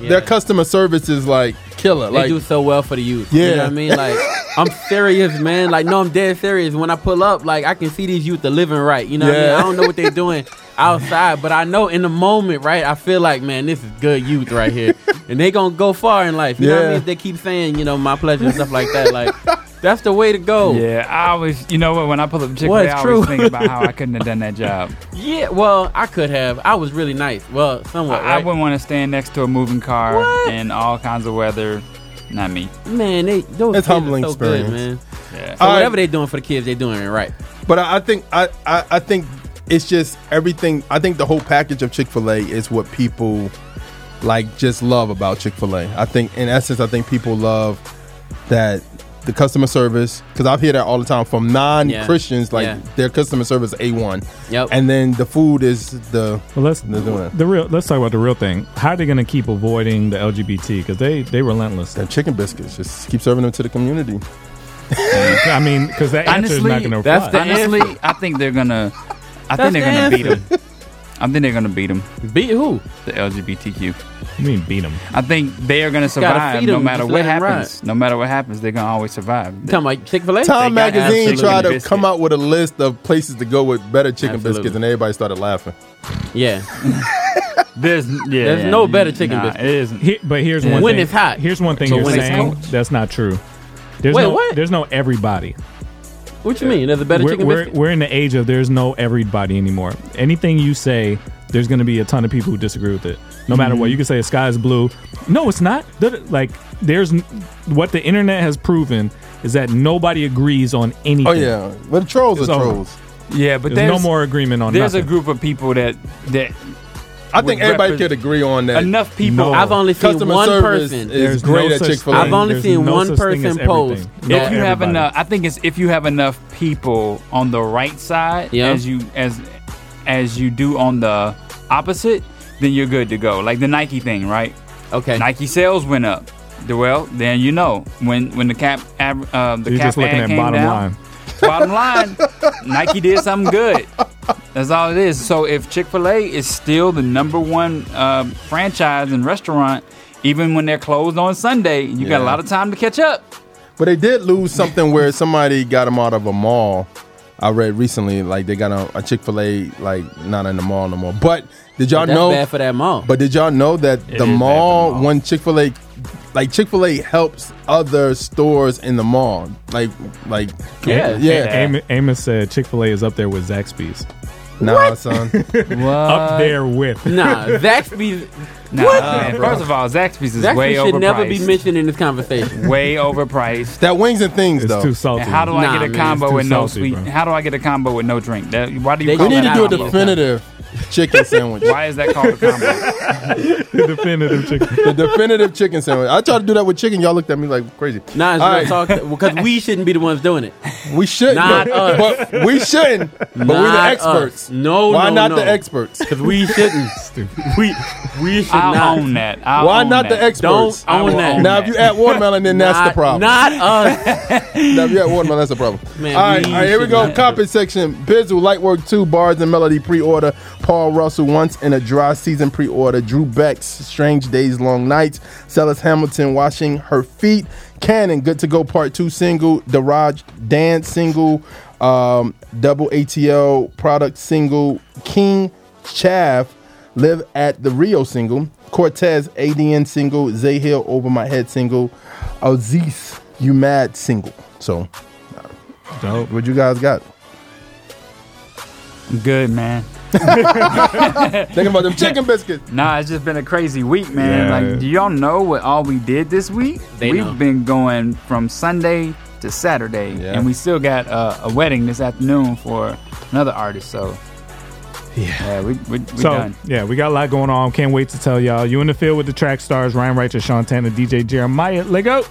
Yeah. their customer service is like killer. They like, do so well for the youth. You Yeah. know what I mean? Like, I'm serious, man. Like, no, I'm dead serious. When I pull up, like, I can see these youth are living right. You know what I mean? I don't know what they're doing outside, but I know in the moment, right? I feel like, man, this is good youth right here, and they gonna go far in life. You know what I Yeah. mean? They keep saying, you know, my pleasure and stuff like that, like that's the way to go. Yeah, I always, you know what? When I pull up Chick Well, Fil A, it's I always think about how I couldn't have done that job. Yeah, well, I could have. I was really nice. Well, somewhat. I, I wouldn't want to stand next to a moving car What? in all kinds of weather. Not me. Man, they those It's kids are humbling so good, experience. man. Yeah. So All right. whatever they're doing for the kids, they're doing it right. But I, I think I, I I think it's just everything. I think the whole package of Chick Fil A is what people like just love about Chick Fil A. I think in essence, I think people love that the customer service because I've heard that all the time from non Christians. Like Yeah. their customer service a one. Yep. And then the food is the Well, let's They're doing it. the real. Let's talk about the real thing. How are they going to keep avoiding the LGBT? Because they they relentless. the chicken biscuits. Just keep serving them to the community. I mean, because that answer is Honestly, not going to that's the Honestly, I think they're gonna. I That's think they're the gonna beat them. I think they're gonna beat them. Beat who? The LGBTQ. You mean beat them? I think they are gonna survive no no 'em, matter what happens. No matter what happens, they're gonna always survive. You talking about Chick Fil A? Time magazine tried to biscuit. come out with a list of places to go with better chicken Absolutely. biscuits, and everybody started laughing. Yeah. There's yeah, There's no better chicken nah, biscuit. It isn't. He- but here's Yeah. one When thing. it's hot. Here's one thing So you're saying that's not true. There's Wait, no what? there's no everybody. What you mean? There's a better We're, chicken we're, biscuit? we're in the age of there's no everybody anymore. Anything you say, there's going to be a ton of people who disagree with it. No matter Mm-hmm. what, you can say the sky is blue. No, it's not. Like there's what the internet has proven is that nobody agrees on anything. Oh yeah, but the trolls It's are over. trolls. Yeah, but There's there's no more agreement on There's a group of people that that I think everybody represent- could agree on that. enough people. No. I've only seen Customer one person. is great no at Chick Fil A. I've only There's seen no one person as post. everything. if that- you have enough, I think it's if you have enough people on the right side Yeah. as you as as you do on the opposite, then you're good to go. Like the Nike thing, right? Okay. Nike sales went up. The- Well, then you know when when the cap ab- uh, the You're cap just looking ad at came bottom down, line. Bottom line, Nike did something good. That's all it is. So if Chick Fil A is still the number one uh, franchise and restaurant, even when they're closed on Sunday, you got a lot of time to catch up. But they did lose something where somebody got them out of a mall. I read recently, like they got a, a Chick Fil A, like not in the mall no more. But did y'all That's know? bad for that mall. But did y'all know that It the is bad for the mall, mall. when Chick Fil A, like Chick Fil A helps other stores in the mall, like like Yeah. yeah. Amos, Amos said Chick Fil A is up there with Zaxby's. Nah, son. What? up there with. nah, Zaxby's. Nah, man, first of all, Zaxby's is way Zaxby's should overpriced. never be mentioned in this conversation. Way overpriced. that wings and things It's though. too salty. And how do I Nah, get a man, combo it's too with no salty, sweet? bro. How do I get a combo with no drink? That, why do you They call we need Nah, to do a nah, nah. definitive chicken sandwich. Why is that called a combo? The definitive chicken. the definitive chicken sandwich. I tried to do that with chicken. Y'all looked at me like crazy. Nah, it's real right. talk because we shouldn't be the ones doing it. We shouldn't. Not but, us. but we shouldn't. But we're the experts. us. No, Why no, not no. the experts? Because we shouldn't. we we should I'll not. own that. I'll Why own not the experts? Don't I own that. own now, if you add watermelon, then that's the problem. Not us. now, if you add watermelon, that's the problem. Man, all right, all right, here we go. not- Comment section. Bizzle, Lightwork 2, Bars and Melody pre-order. Paul Russell, Once in a Dry Season pre-order. Drew Beck's Strange Days, Long Nights. Celis Hamilton, Washing Her Feet. Cannon, Good to Go Part 2 single. The Raj Dance single. Um, double ATL product single. King Chaff Live at the Rio single. Cortez, ADN single. Zay Hill, Over My Head single. Aziz, You Mad single. So, Dope. what you guys got? I'm good, man. Thinking about them chicken biscuits. Nah, it's just been a crazy week, man. Yeah. Like, do y'all know what all we did this week? They We've know. been going from Sunday to Saturday, Yeah. and we still got uh, a wedding this afternoon for another artist. So, yeah, we we, we so done. yeah, we got a lot going on. Can't wait to tell y'all. You in the field with the track stars, Ryan Righteous, Sean Tanner, DJ Jeremiah. Let go.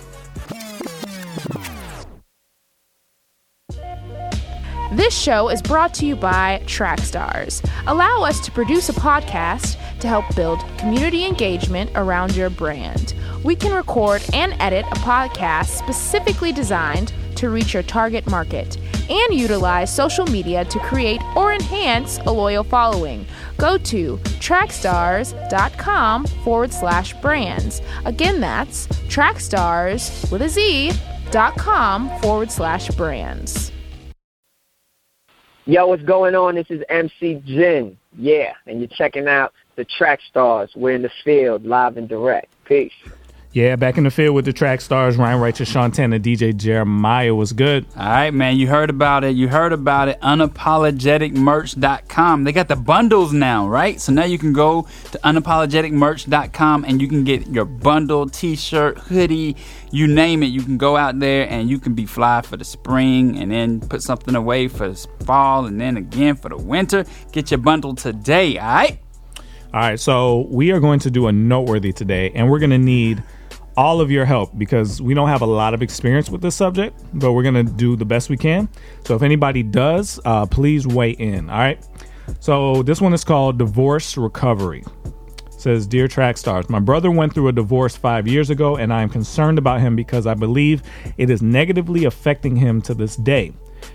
This show is brought to you by Trackstars. Allow us to produce a podcast to help build community engagement around your brand. We can record and edit a podcast specifically designed to reach your target market and utilize social media to create or enhance a loyal following. Go to trackstars.com forward slash brands. Again, that's trackstars with a Z dot com forward slash brands. Yo, what's going on? This is MC Jin. Yeah, and you're checking out the track stars. We're in the field, live and direct. Peace. Yeah, back in the field with the track stars, Ryan Righteous, Sean Tanner, DJ Jeremiah was good. All right, man. You heard about it. You heard about it. Unapologeticmerch.com. They got the bundles now, right? So now you can go to unapologeticmerch.com and you can get your bundle, t shirt, hoodie, you name it. You can go out there and you can be fly for the spring and then put something away for the fall and then again for the winter. Get your bundle today, all right? All right, so we are going to do a noteworthy today, and we're going to need all of your help because we don't have a lot of experience with this subject, but we're going to do the best we can. So if anybody does, uh, please weigh in. All right. So this one is called Divorce Recovery. It says, Dear Track Stars, my brother went through a divorce five years ago, and I am concerned about him because I believe it is negatively affecting him to this day.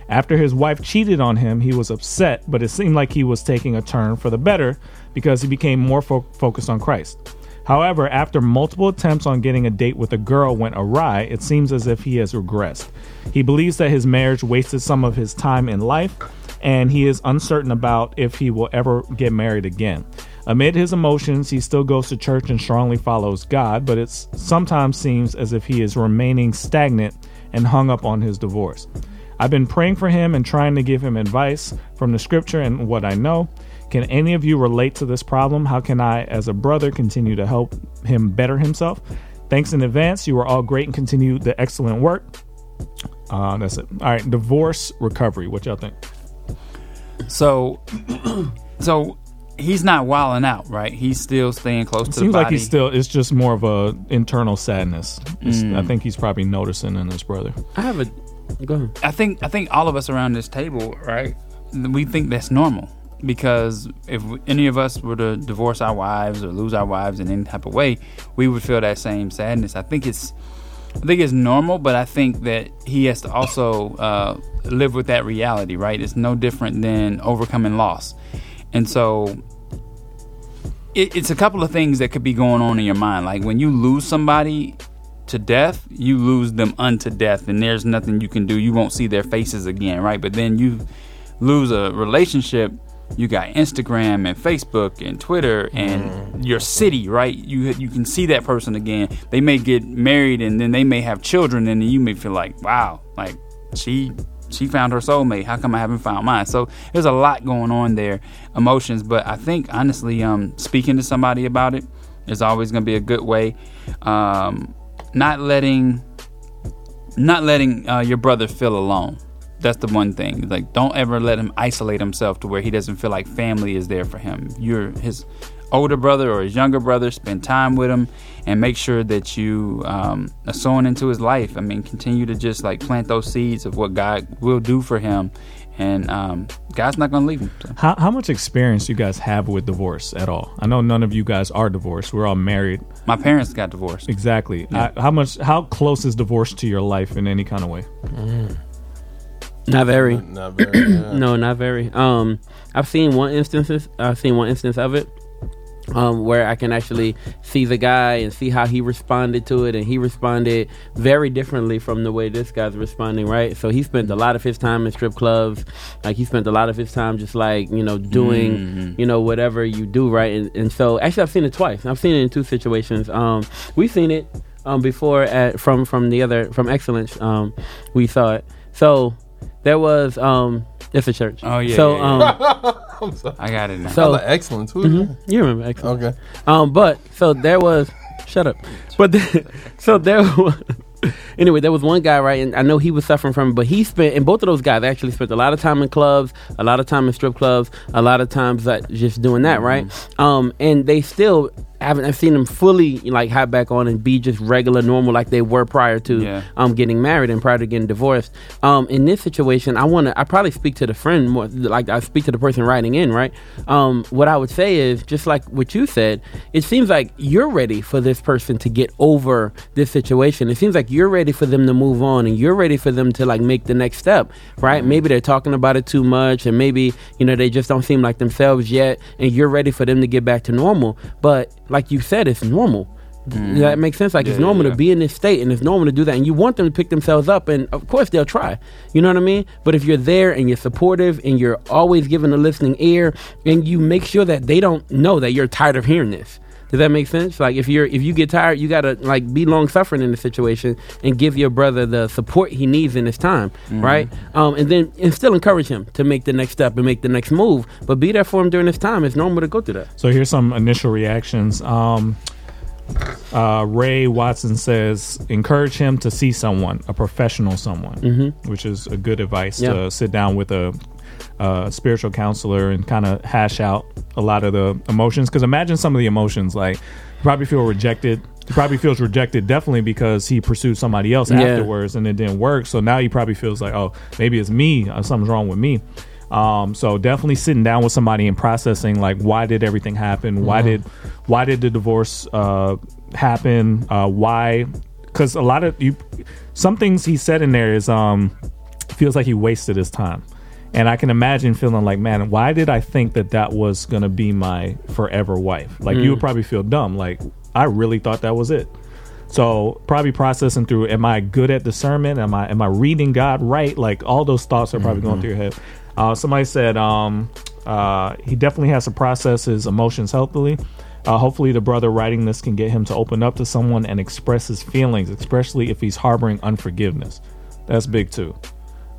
After his wife cheated on him, he was upset, but it seemed like he was taking a turn for the better because he became more fo- focused on Christ. However, after multiple attempts on getting a date with a girl went awry, it seems as if he has regressed. He believes that his marriage wasted some of his time in life, and he is uncertain about if he will ever get married again. Amid his emotions, he still goes to church and strongly follows God, but it sometimes seems as if he is remaining stagnant and hung up on his divorce. I've been praying for him and trying to give him advice from the scripture and what I know. Can any of you relate to this problem? How can I, as a brother, continue to help him better himself? Thanks in advance. You are all great and continue the excellent work. Uh, that's it. All right, divorce recovery. What y'all think? So, so he's not wilding out, right? He's still staying close It to the seems body. like he's still. It's just more of a internal sadness. Mm. I think he's probably noticing in his brother. I have a. Go ahead. I think I think all of us around this table, right? We think that's normal because if any of us were to divorce our wives or lose our wives in any type of way, we would feel that same sadness. I think it's I think it's normal, but I think that he has to also uh, live with that reality, right? It's no different than overcoming loss, and so it, it's a couple of things that could be going on in your mind. Like when you lose somebody to death, you lose them unto death, and there's nothing you can do. You won't see their faces again, right? But then you lose a relationship. You got Instagram and Facebook and Twitter and your city, right? You you can see that person again. They may get married and then they may have children, and then you may feel like, wow, like she she found her soulmate. How come I haven't found mine? So there's a lot going on there, emotions. But I think honestly, um, speaking to somebody about it is always going to be a good way. Um, not letting, not letting uh, your brother feel alone. That's the one thing. Like, don't ever let him isolate himself to where he doesn't feel like family is there for him. You're his older brother or his younger brother. Spend time with him and make sure that you um, are sowing into his life. I mean, continue to just like plant those seeds of what God will do for him, and um, God's not going to leave him. So. How, how much experience you guys have with divorce at all? I know none of you guys are divorced. We're all married. My parents got divorced. Exactly. Yeah. I, how much? How close is divorce to your life in any kind of way? Not very. Not very. yeah. No, not very. Um, I've seen one instances. I've seen one instance of it, um, where I can actually see the guy and see how he responded to it, and he responded very differently from the way this guy's responding. Right. So he spent a lot of his time in strip clubs. Like he spent a lot of his time just like you know doing Mhm. you know whatever you do. Right. And, and so actually I've seen it twice. I've seen it in two situations. Um, we've seen it um before at from from the other from Excellence. Um, we saw it. So there was um it's a church. Oh yeah. So yeah, yeah. um I'm sorry. I got it now. so- I like excellence. Who is mhm, you remember excellent. Okay. Um but so there was shut up. But the, so there was anyway, there was one guy, right, and I know he was suffering from it, but he spent and both of those guys actually spent a lot of time in clubs, a lot of time in strip clubs, a lot of times like, just doing that, right? Um and they still haven't I've seen them fully like hop back on and be just regular normal like they were prior to Yeah. um getting married and prior to getting divorced. Um in this situation I wanna I probably speak to the friend more like I speak to the person writing in, right? Um what I would say is just like what you said, it seems like you're ready for this person to get over this situation. It seems like you're ready for them to move on and you're ready for them to like make the next step, right? Maybe they're talking about it too much and maybe, you know, they just don't seem like themselves yet and you're ready for them to get back to normal. But like you said, it's normal. Mm. Does that make sense? Like it's Yeah, normal yeah. to be in this state, and it's normal to do that, and you want them to pick themselves up, and of course they'll try. You know what I mean? But if you're there and you're supportive, and you're always giving a listening ear, and you make sure that they don't know that you're tired of hearing this. Does that make sense? Like if you're if you get tired, you gotta like be long suffering in the situation and give your brother the support he needs in this time, right? Um, and then and still encourage him to make the next step and make the next move, but be there for him during this time. It's normal to go through that. So here's some initial reactions. Um, uh, Ray Watson says, encourage him to see someone, a professional someone, which is a good advice Yeah. to sit down with a, a spiritual counselor and kind of hash out a lot of the emotions. Because imagine some of the emotions, like you probably feel rejected. He probably feels rejected definitely because he pursued somebody else Yeah. afterwards and it didn't work. So now he probably feels like, oh, maybe it's me. Uh, something's wrong with me. Um, so definitely sitting down with somebody and processing like why did everything happen? Why did why did the divorce uh, happen? Uh, why? Because a lot of you, some things he said in there is um feels like he wasted his time. And I can imagine feeling like, man, why did I think that that was gonna be my forever wife? Like you would probably feel dumb. Like I really thought that was it. So probably processing through, am I good at discernment? Am I am I reading God right? Like all those thoughts are probably going through your head. Uh, somebody said um, uh, he definitely has to process his emotions healthily. Uh, hopefully, the brother writing this can get him to open up to someone and express his feelings, especially if he's harboring unforgiveness. That's big too.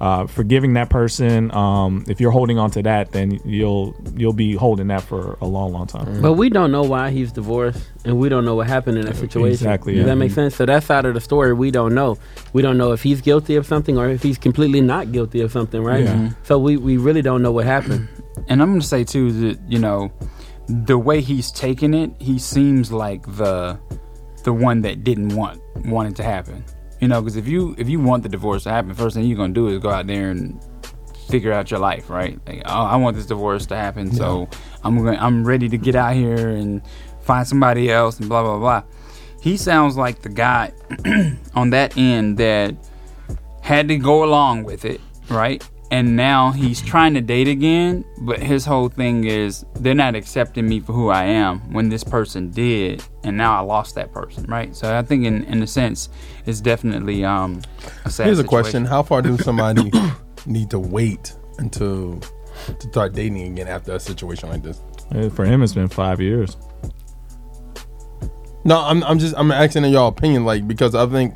Uh, forgiving that person. Um, if you're holding on to that, then you'll you'll be holding that for a long, long time. But we don't know why he's divorced, and we don't know what happened in that situation. Exactly, Does yeah. that make sense? So that side of the story, we don't know. We don't know if he's guilty of something or if he's completely not guilty of something, right? Yeah. So we, we really don't know what happened. And I'm going to say too that you know the way he's taking it, he seems like the the one that didn't want want it to happen. You know, because if you if you want the divorce to happen, first thing you're gonna do is go out there and figure out your life, right? Like, oh, I want this divorce to happen, so I'm going I'm ready to get out here and find somebody else and blah blah blah. He sounds like the guy on that end that had to go along with it, right? And now he's trying to date again, but his whole thing is they're not accepting me for who I am when this person did, and now I lost that person, right? So I think in in a sense, it's definitely um a sad Here's a question: How far do somebody need to wait until to start dating again after a situation like this? For him, it's been five years. No, I'm I'm just I'm asking in y'all opinion, like because I think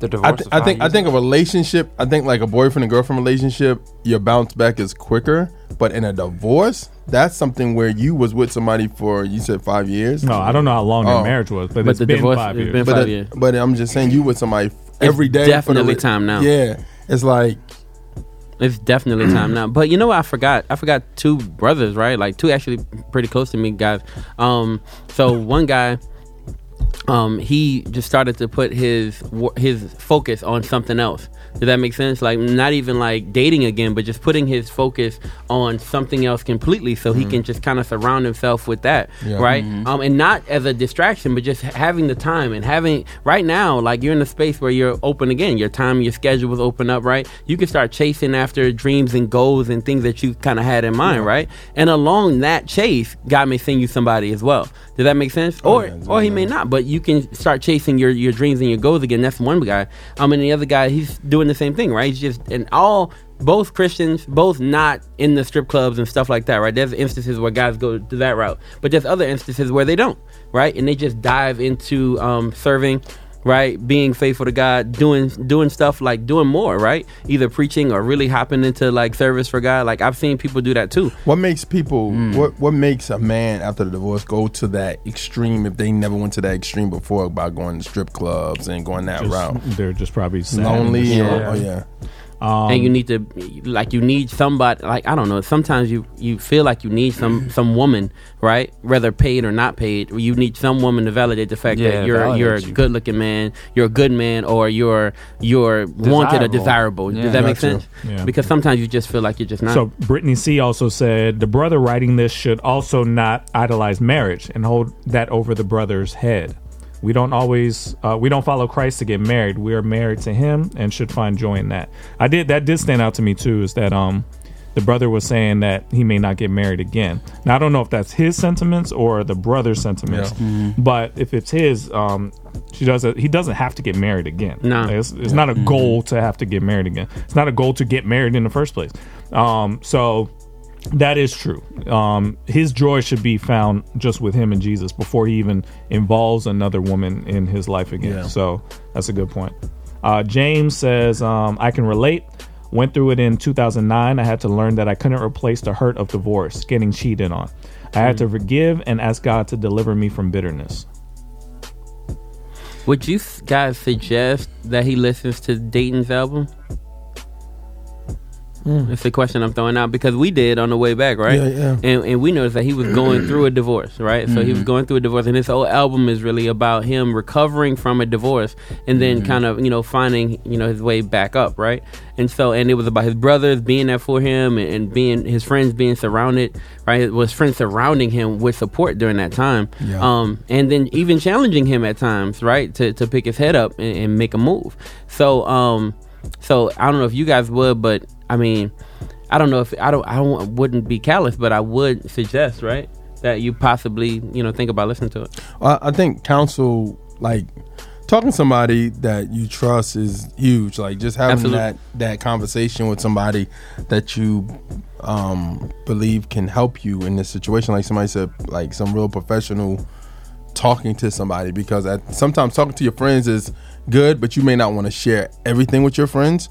The I, th- I think I years think a relationship. I think like a boyfriend and girlfriend relationship, your bounce back is quicker. But in a divorce, that's something where you was with somebody for you said five years. No, I don't know how long Oh. their marriage was, but, But it's the been divorce five has years. been but five it- years. but I'm just saying you with somebody every day. for the definitely re- time now. Yeah, it's like It's definitely time now. But you know what? I forgot. I forgot two brothers, right? Like two actually pretty close to me guys. Um, so one guy, um, he just started to put his his focus on something else. Does that make sense? Like not even like dating again, but just putting his focus on something else completely, so he can just kind of surround himself with that, Yeah. right? Um, and not as a distraction, but just having the time and having right now, like you're in a space where you're open again. Your time, your schedule is open up, right? You can start chasing after dreams and goals and things that you kind of had in mind, right? And along that chase, God may send you somebody as well. Does that make sense? or yeah, or he may not, but you can start chasing your your dreams and your goals again. That's one guy. Um, and the other guy, he's doing the same thing, right? Just and all both Christians, both not in the strip clubs and stuff like that, right? There's instances where guys go to that route, but there's other instances where they don't, right? And they just dive into um, serving, right? Being faithful to God, doing doing stuff like doing more, right? Either preaching or really hopping into like service for God. Like I've seen people do that too. what makes people Mm. what what makes a man after the divorce go to that extreme if they never went to that extreme before about going to strip clubs and going that Just- route. They're just probably sad Lonely, distraught. or, oh yeah. Um, and you need to like you need somebody like I don't know. Sometimes you you feel like you need some some woman, right? Whether paid or not paid, you need some woman to validate the fact Yeah, that you're you're a you. good looking man, you're a good man, or you're you're wanted or desirable. Yeah. Does that make sense? Yeah. Because sometimes you just feel like you're just not. So Brittany C also said the brother writing this should also not idolize marriage and hold that over the brother's head. We don't always uh, we don't follow Christ to get married. We are married to Him and should find joy in that. I did that did stand out to me too. Is that um the brother was saying that he may not get married again. Now I don't know if that's his sentiments or the brother's sentiments, but if it's his, um, she doesn't. He doesn't have to get married again. No. Like, it's, it's not a goal to have to get married again. It's not a goal to get married in the first place. Um, so that is true. Um, his joy should be found just with him and Jesus before he even involves another woman in his life again. Yeah. So that's a good point. Uh, James says, um, I can relate. Went through it in 2009. I had to learn that I couldn't replace the hurt of divorce, getting cheated on. I had to forgive and ask God to deliver me from bitterness. Would you guys suggest that he listens to Dayton's album? It's a question I'm throwing out because we did on the way back, right? Yeah, yeah. And, and we noticed that he was going through a divorce, right? So he was going through a divorce, and this whole album is really about him recovering from a divorce and then kind of, you know, finding, you know, his way back up, right? And so, and it was about his brothers being there for him and, and being his friends being surrounded, right? It was friends surrounding him with support during that time, Yeah. um, and then even challenging him at times, right, to to pick his head up and, and make a move. So, um, so I don't know if you guys would, but I mean, I don't know if I don't I wouldn't be callous, but I would suggest, right, that you possibly you know think about listening to it. I, I think counsel, like talking to somebody that you trust, is huge. Like just having Absolutely. that that conversation with somebody that you um, believe can help you in this situation. Like somebody said, like some real professional talking to somebody because at, sometimes talking to your friends is good, but you may not want to share everything with your friends.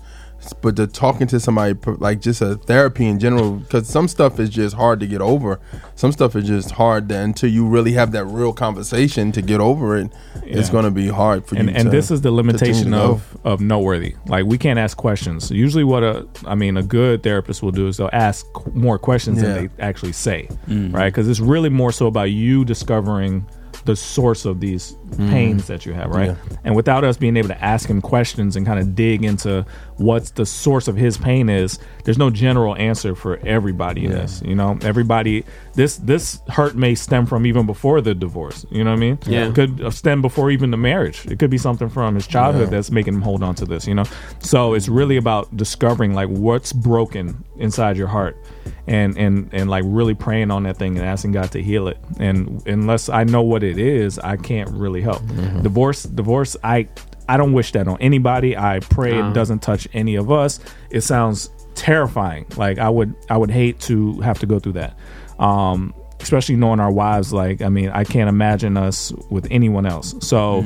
But the talking to somebody, like just a therapy in general, because some stuff is just hard to get over. Some stuff is just hard to, until you really have that real conversation to get over it. It's going to be hard for and you. and to this is the limitation of of noteworthy. Like we can't ask questions. Usually, what a I mean, a good therapist will do is they'll ask more questions Yeah. than they actually say, mm. right? Because it's really more so about you discovering the source of these mm. pains that you have, right? Yeah. And without us being able to ask him questions and kind of dig into what's the source of his pain is, there's no general answer for everybody in Yeah. this. You know, everybody this this hurt may stem from even before the divorce. You know what I mean? Yeah. It could uh, stem before even the marriage. It could be something from his childhood Yeah. that's making him hold on to this. You know, so it's really about discovering like what's broken inside your heart, and and and like really praying on that thing and asking God to heal it. And unless I know what it is, I can't really help. Mm-hmm. Divorce, divorce. I I don't wish that on anybody. I pray it doesn't touch any of us. It sounds terrifying. Like I would I would hate to have to go through that. Um, especially knowing our wives like I mean I can't imagine us with anyone else. So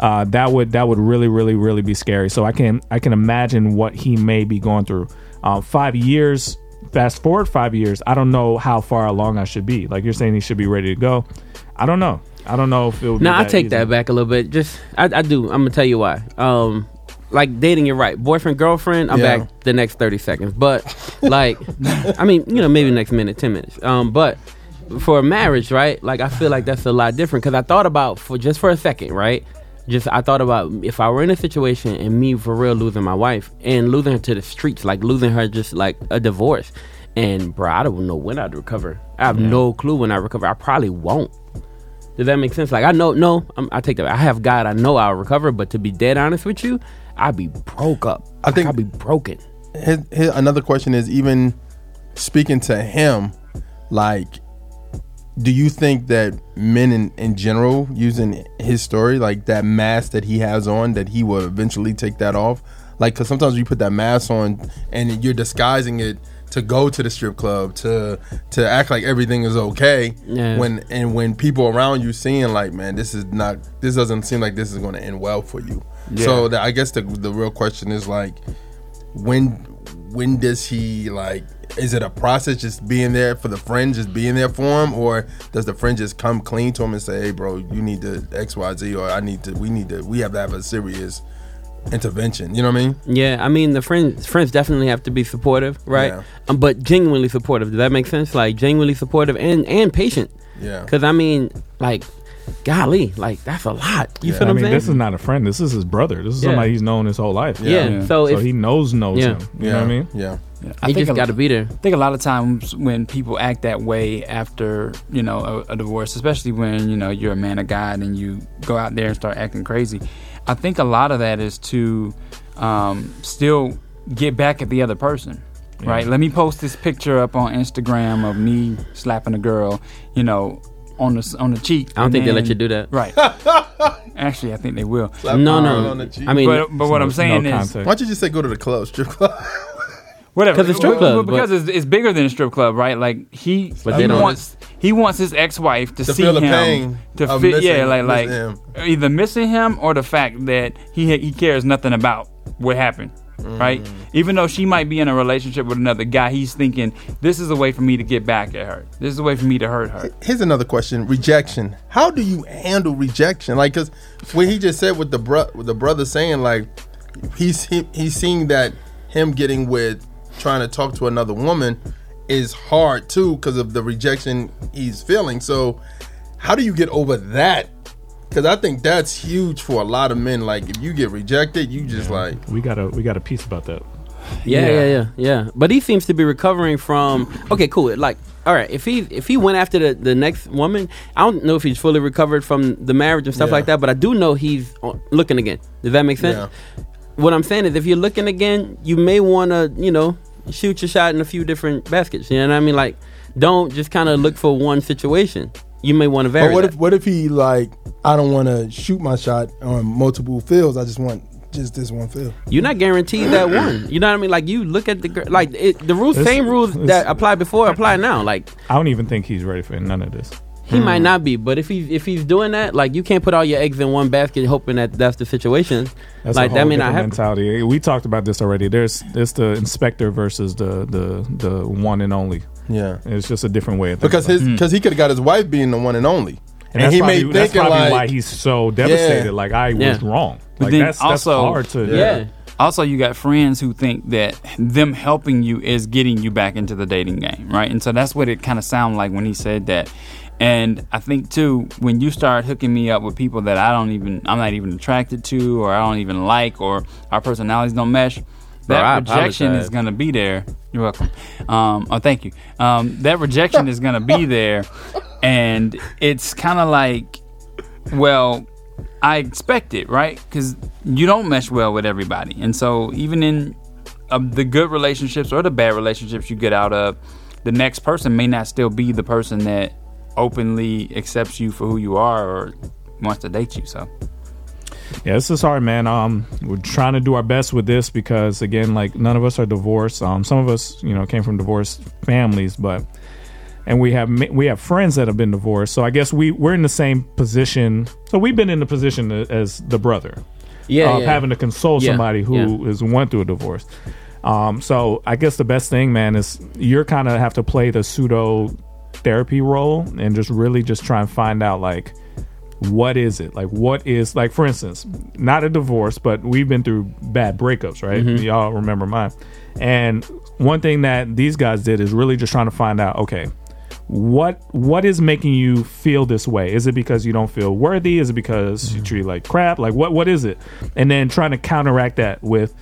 uh, that would that would really really really be scary. So I can I can imagine what he may be going through. Uh, five years, fast forward five years. I don't know how far along I should be. Like you're saying, he should be ready to go. I don't know. I don't know if it would. No, be I take easy. that back a little bit. Just I, I do. I'm gonna tell you why. Um, like dating, you're right. Boyfriend, girlfriend. I'm Yeah. back the next thirty seconds. But like, I mean, you know, maybe next minute, ten minutes. Um, but for a marriage, right? Like, I feel like that's a lot different because I thought about for just for a second, right? Just I thought about if I were in a situation and me for real losing my wife and losing her to the streets, like losing her just like a divorce. And bro, I don't know when I'd recover. I have no clue when I recover. I probably won't. Does that make sense? Like I know, no, I'm, I take that. I have God. I know I'll recover. But to be dead honest with you, I'd be broke up. I think- I'd be broken. his, his, another question is even speaking to him, like, do you think that men in, in general, using his story, like that mask that he has on, that he will eventually take that off? Like, because sometimes you put that mask on and you're disguising it to go to the strip club to to act like everything is okay Yeah. when and when people around you seeing like man this is not this doesn't seem like this is going to end well for you. So the, i guess the the real question is like when when does he like is it a process just being there for the friend just being there for him? Or does the friend just come clean to him and say hey bro you need to xyz or i need to we need to we have to have a serious intervention you know what i mean Yeah, I mean the friends friends definitely have to be supportive, right? Yeah. Um, but genuinely supportive. Does that make sense? Like genuinely supportive and and patient. Yeah. Because I mean, like, golly, like that's a lot. You Yeah. feel I what I'm mean, saying? this is not a friend. This is his brother. This is Yeah. somebody he's known his whole life. yeah. Yeah. So, So if he knows knows Yeah. him. You yeah know what I mean? yeah I he think just a- got to be there. I think a lot of times when people act that way after you know a, a divorce, especially when you know you're a man of God and you go out there and start acting crazy, I think a lot of that is to um, still get back at the other person. right? Let me post this picture up on Instagram of me slapping a girl, you know, on the on the cheek. I don't and think they let you do that. Right. Actually, I think they will. Slap No, no. on the cheek. I mean, But but what I'm saying no is context. why don't you just say go to the club, strip club? Whatever 'Cause it's strip Well, club, because it's, it's bigger than a strip club, right? Like he But he wants he wants his ex-wife to, To see feel the him pain to of fit missing- yeah like like missing either missing him or the fact that he he cares nothing about what happened. Right, Mm. even though she might be in a relationship with another guy, he's thinking this is a way for me to get back at her. This is a way for me to hurt her. Here's another question: rejection. How do you handle rejection? Like, cause when he just said with the bro, with the brother saying like he's he, he's seeing that him getting with trying to talk to another woman is hard too because of the rejection he's feeling. So, how do you get over that? Because I think that's huge for a lot of men. Like, if you get rejected, you just like We got a we got a piece about that. Yeah, Yeah. yeah, yeah, yeah. But he seems to be recovering from. Okay, cool. Like, all right, if he if he went after the, the next woman, I don't know if he's fully recovered from the marriage and stuff Yeah. like that. But I do know he's uh, looking again. Does that make sense? Yeah. What I'm saying is, if you're looking again, you may want to, you know, shoot your shot in a few different baskets. You know what I mean? Like, don't just kind of look for one situation. You may want to vary. But what that. if what if he like I don't want to shoot my shot on multiple fields. I just want just this one field. You're not guaranteed that one. You know what I mean? Like you look at the gir- like it, the rules, It's- same rules that apply before apply now. Like I don't even think he's ready for none of this. He might hmm. not be, but if he's if he's doing that, like you can't put all your eggs in one basket hoping that that's the situation. That's like a that whole may not different happen. mentality. We talked about this already. There's it's the inspector versus the the the one and only. yeah. It's just a different way of thinking. Because his because hmm. he could have got his wife being the one and only, and, and, that's he probably, may that's probably like why he's so devastated. Yeah. Like I Yeah. was wrong. But Like then that's that's also- hard to. Yeah. Also, you got friends who think that them helping you is getting you back into the dating game, right? And so that's what it kind of sounded like when he said that. And I think too, when you start hooking me up with people that I don't even, I'm not even attracted to, or I don't even like, or our personalities don't mesh, that I rejection is going to be there. You're welcome. Um, oh, thank you. Um, that rejection is going to be there, and it's kind of like, well, I expect it, right? Because you don't mesh well with everybody, and so even in uh, the good relationships or the bad relationships you get out of, the next person may not still be the person that openly accepts you for who you are or wants to date you. So Yeah, this is hard, man. Um, we're trying to do our best with this because, again, like none of us are divorced. Um, some of us, you know, came from divorced families, but and we have we have friends that have been divorced. So I guess we we're in the same position. So we've been in the position as the brother Yeah, of yeah. having to console Yeah, somebody who is went through a divorce. Um, so I guess the best thing, man, is you're kind of have to play the pseudo therapy role and just really just try and find out like what is it? Like what is like for instance not a divorce but we've been through bad breakups right? Mm-hmm. Y'all remember mine. And one thing that these guys did is really just trying to find out okay what what is making you feel this way? Is it because you don't feel worthy? Is it because you mm-hmm. treat like crap? Like what what is it? And then trying to counteract that with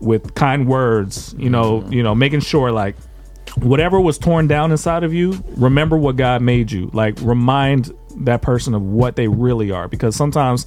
with kind words you mm-hmm. know you know making sure like whatever was torn down inside of you, remember what God made you. Like remind that person of what they really are. Because sometimes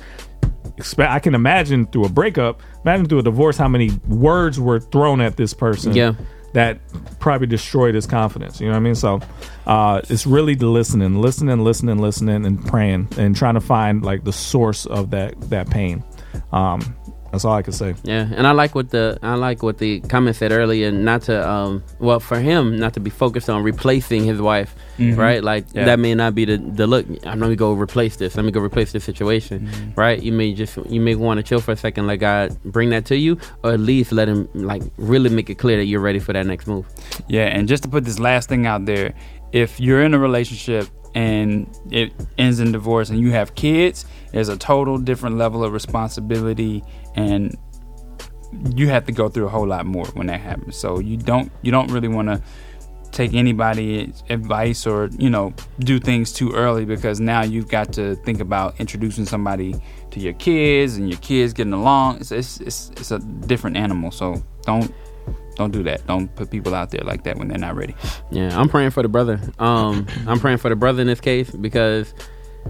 I can imagine through a breakup, imagine through a divorce, how many words were thrown at this person. Yeah. That probably destroyed his confidence. You know what I mean? So uh, it's really the listening, listening, listening, listening, and praying, and trying to find like the source of that that pain. Um, that's all I can say. Yeah, and I like what the I like what the comment said earlier. Not to um, well for him not to be focused on replacing his wife, right? Like Yeah. that may not be the the look. I'm gonna go replace this. Let me go replace this situation, right? You may just you may want to chill for a second, let God bring that to you, or at least let him like really make it clear that you're ready for that next move. Yeah, and just to put this last thing out there, if you're in a relationship and it ends in divorce and you have kids, there's a total different level of responsibility and you have to go through a whole lot more when that happens. So you don't you don't really want to take anybody's advice or you know do things too early because now you've got to think about introducing somebody to your kids and your kids getting along. It's it's it's, it's a different animal. So don't don't do that. Don't put people out there like that when they're not ready. Yeah, I'm praying for the brother. Um, I'm praying for the brother in this case because,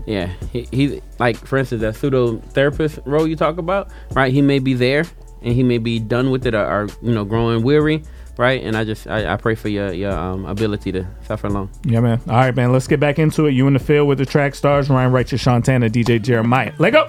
yeah, he, he like for instance that pseudo therapist role you talk about, right? He may be there and he may be done with it or, or you know growing weary, right? And I just I, I pray for your your um, ability to suffer long. Yeah, man. All right, man. Let's get back into it. You in the field with the track stars, Ryan Righteous, Shantana, DJ Jeremiah. Let go.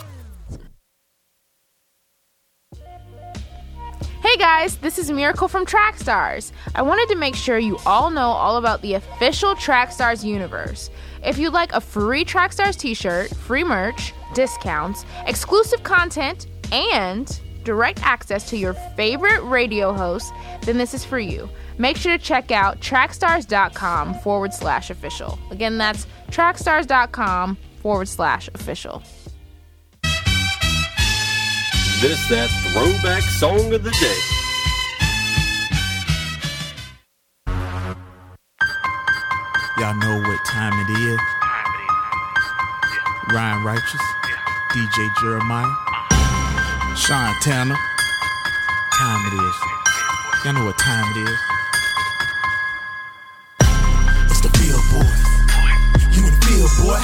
Hey guys, this is Miracle from Track Stars. I wanted to make sure you all know all about the official Track Stars universe. If you'd like a free Trackstars t shirt, free merch, discounts, exclusive content, and direct access to your favorite radio hosts, then this is for you. Make sure to check out trackstars.com forward slash official. Again, that's trackstars.com forward slash official. This that throwback song of the day. Y'all know what time it is. Ryan Righteous, DJ Jeremiah, Sean Tanner. Time it is. Y'all know what time it is. It's the Bill Boys. You in the field, boy.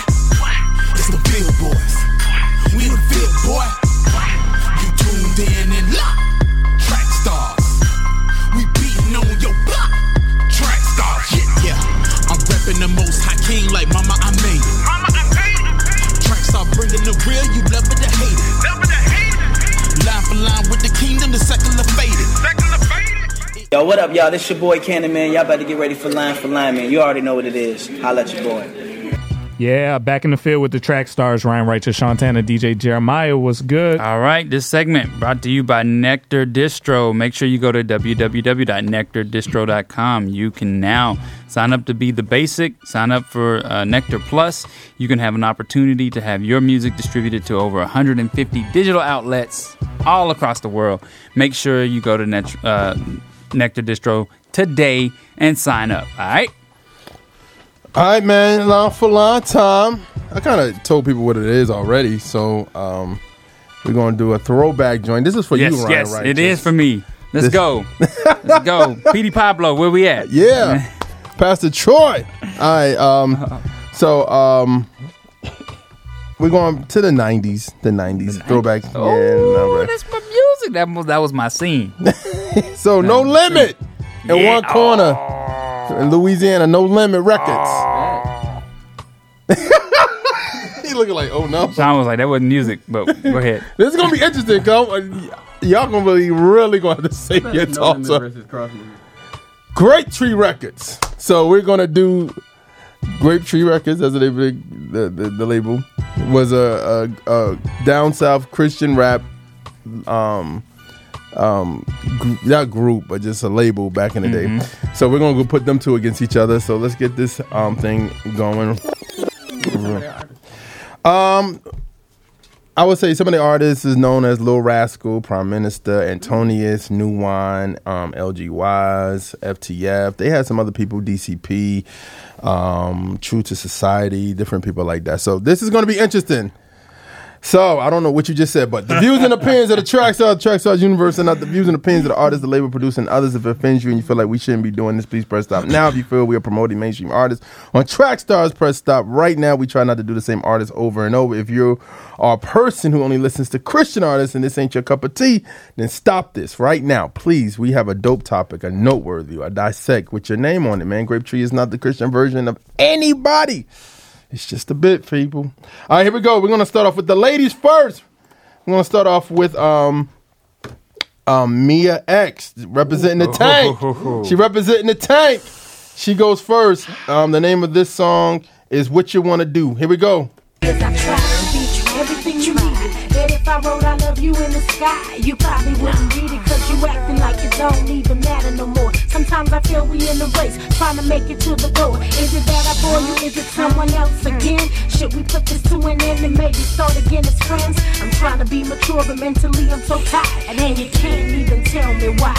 It's the Bill Boys. We in the field, boy. You tuned in and locked. Yeah. I'm repping the most high king like mama, I made it. Mama, I made it. Track star bringing the real, you love it to hate it. Love it to hate it. Line for line with the kingdom, the secular faded. Secular faded. Yo, what up, y'all? This your boy Cannon, man. Y'all better get ready for line for line, man. You already know what it is. Holla at your boy. Yeah, back in the field with the track stars, Ryan Righteous, Shantana, DJ Jeremiah was good. All right, this segment brought to you by Nectar Distro. Make sure you go to www.nectardistro.com. You can now sign up to be the basic, sign up for uh, Nectar Plus. You can have an opportunity to have your music distributed to over 150 digital outlets all across the world. Make sure you go to Net- uh, Nectar Distro today and sign up. All right? All right, man. Long for long time. I kind of told people what it is already, so um, we're gonna do a throwback joint. This is for yes, you, Ryan. yes, right? it is for me. Let's This- go. Let's go. PD Pablo, where we at? Yeah, Pastor Troy. All right. Um, so um, we're going to the '90s. The '90s throwback. yeah, Oh, number. that's my music. That was, that was my scene. So no limit in Yeah. one corner in Louisiana. No limit records. he looking like, oh no. Sean was like, that wasn't music, but go ahead. This is gonna be interesting, come. Y'all gonna be really gonna have to say your thoughts. on- Grape Tree Records. So we're gonna do Grape Tree Records as they big the, the, the label was a, a, a down south Christian rap um um gr- not group but just a label back in the day. So we're gonna go put them two against each other. So let's get this um thing going. Um I would say some of the artists is known as Lil Raskull, Prime Minister, Antonius, New Wine, um, LG Wise, FTF. They had some other people, DCP, um, True to Society, different people like that. So this is going to be interesting. So I don't know what you just said, but the views and opinions of the Trackstar, Trackstar Universe, and not the views and opinions of the artists, the label, producer, and others. If it offends you and you feel like we shouldn't be doing this, please press stop now. If you feel we are promoting mainstream artists on Trackstars, press stop right now. We try not to do the same artists over and over. If you are a person who only listens to Christian artists and this ain't your cup of tea, then stop this right now, please. We have a dope topic, a noteworthy, a dissect with your name on it, man. Grape Tree is not the Christian version of anybody. It's just a bit, people. All right, here we go. We're gonna start off with the ladies first. We're gonna start off with um um Mia X representing the tank. She representing the tank. She goes first. Um, the name of this song is "What You Want to Do." Here we go. If I wrote I love you in the sky, you probably wouldn't read it cause you acting like it don't even matter no more. Sometimes I feel we in a race, trying to make it to the goal. Is it that I bore you? Is it someone else again? Should we put this to an end and maybe start again as friends? I'm trying to be mature, but mentally I'm so tired. And then you can't even tell me why.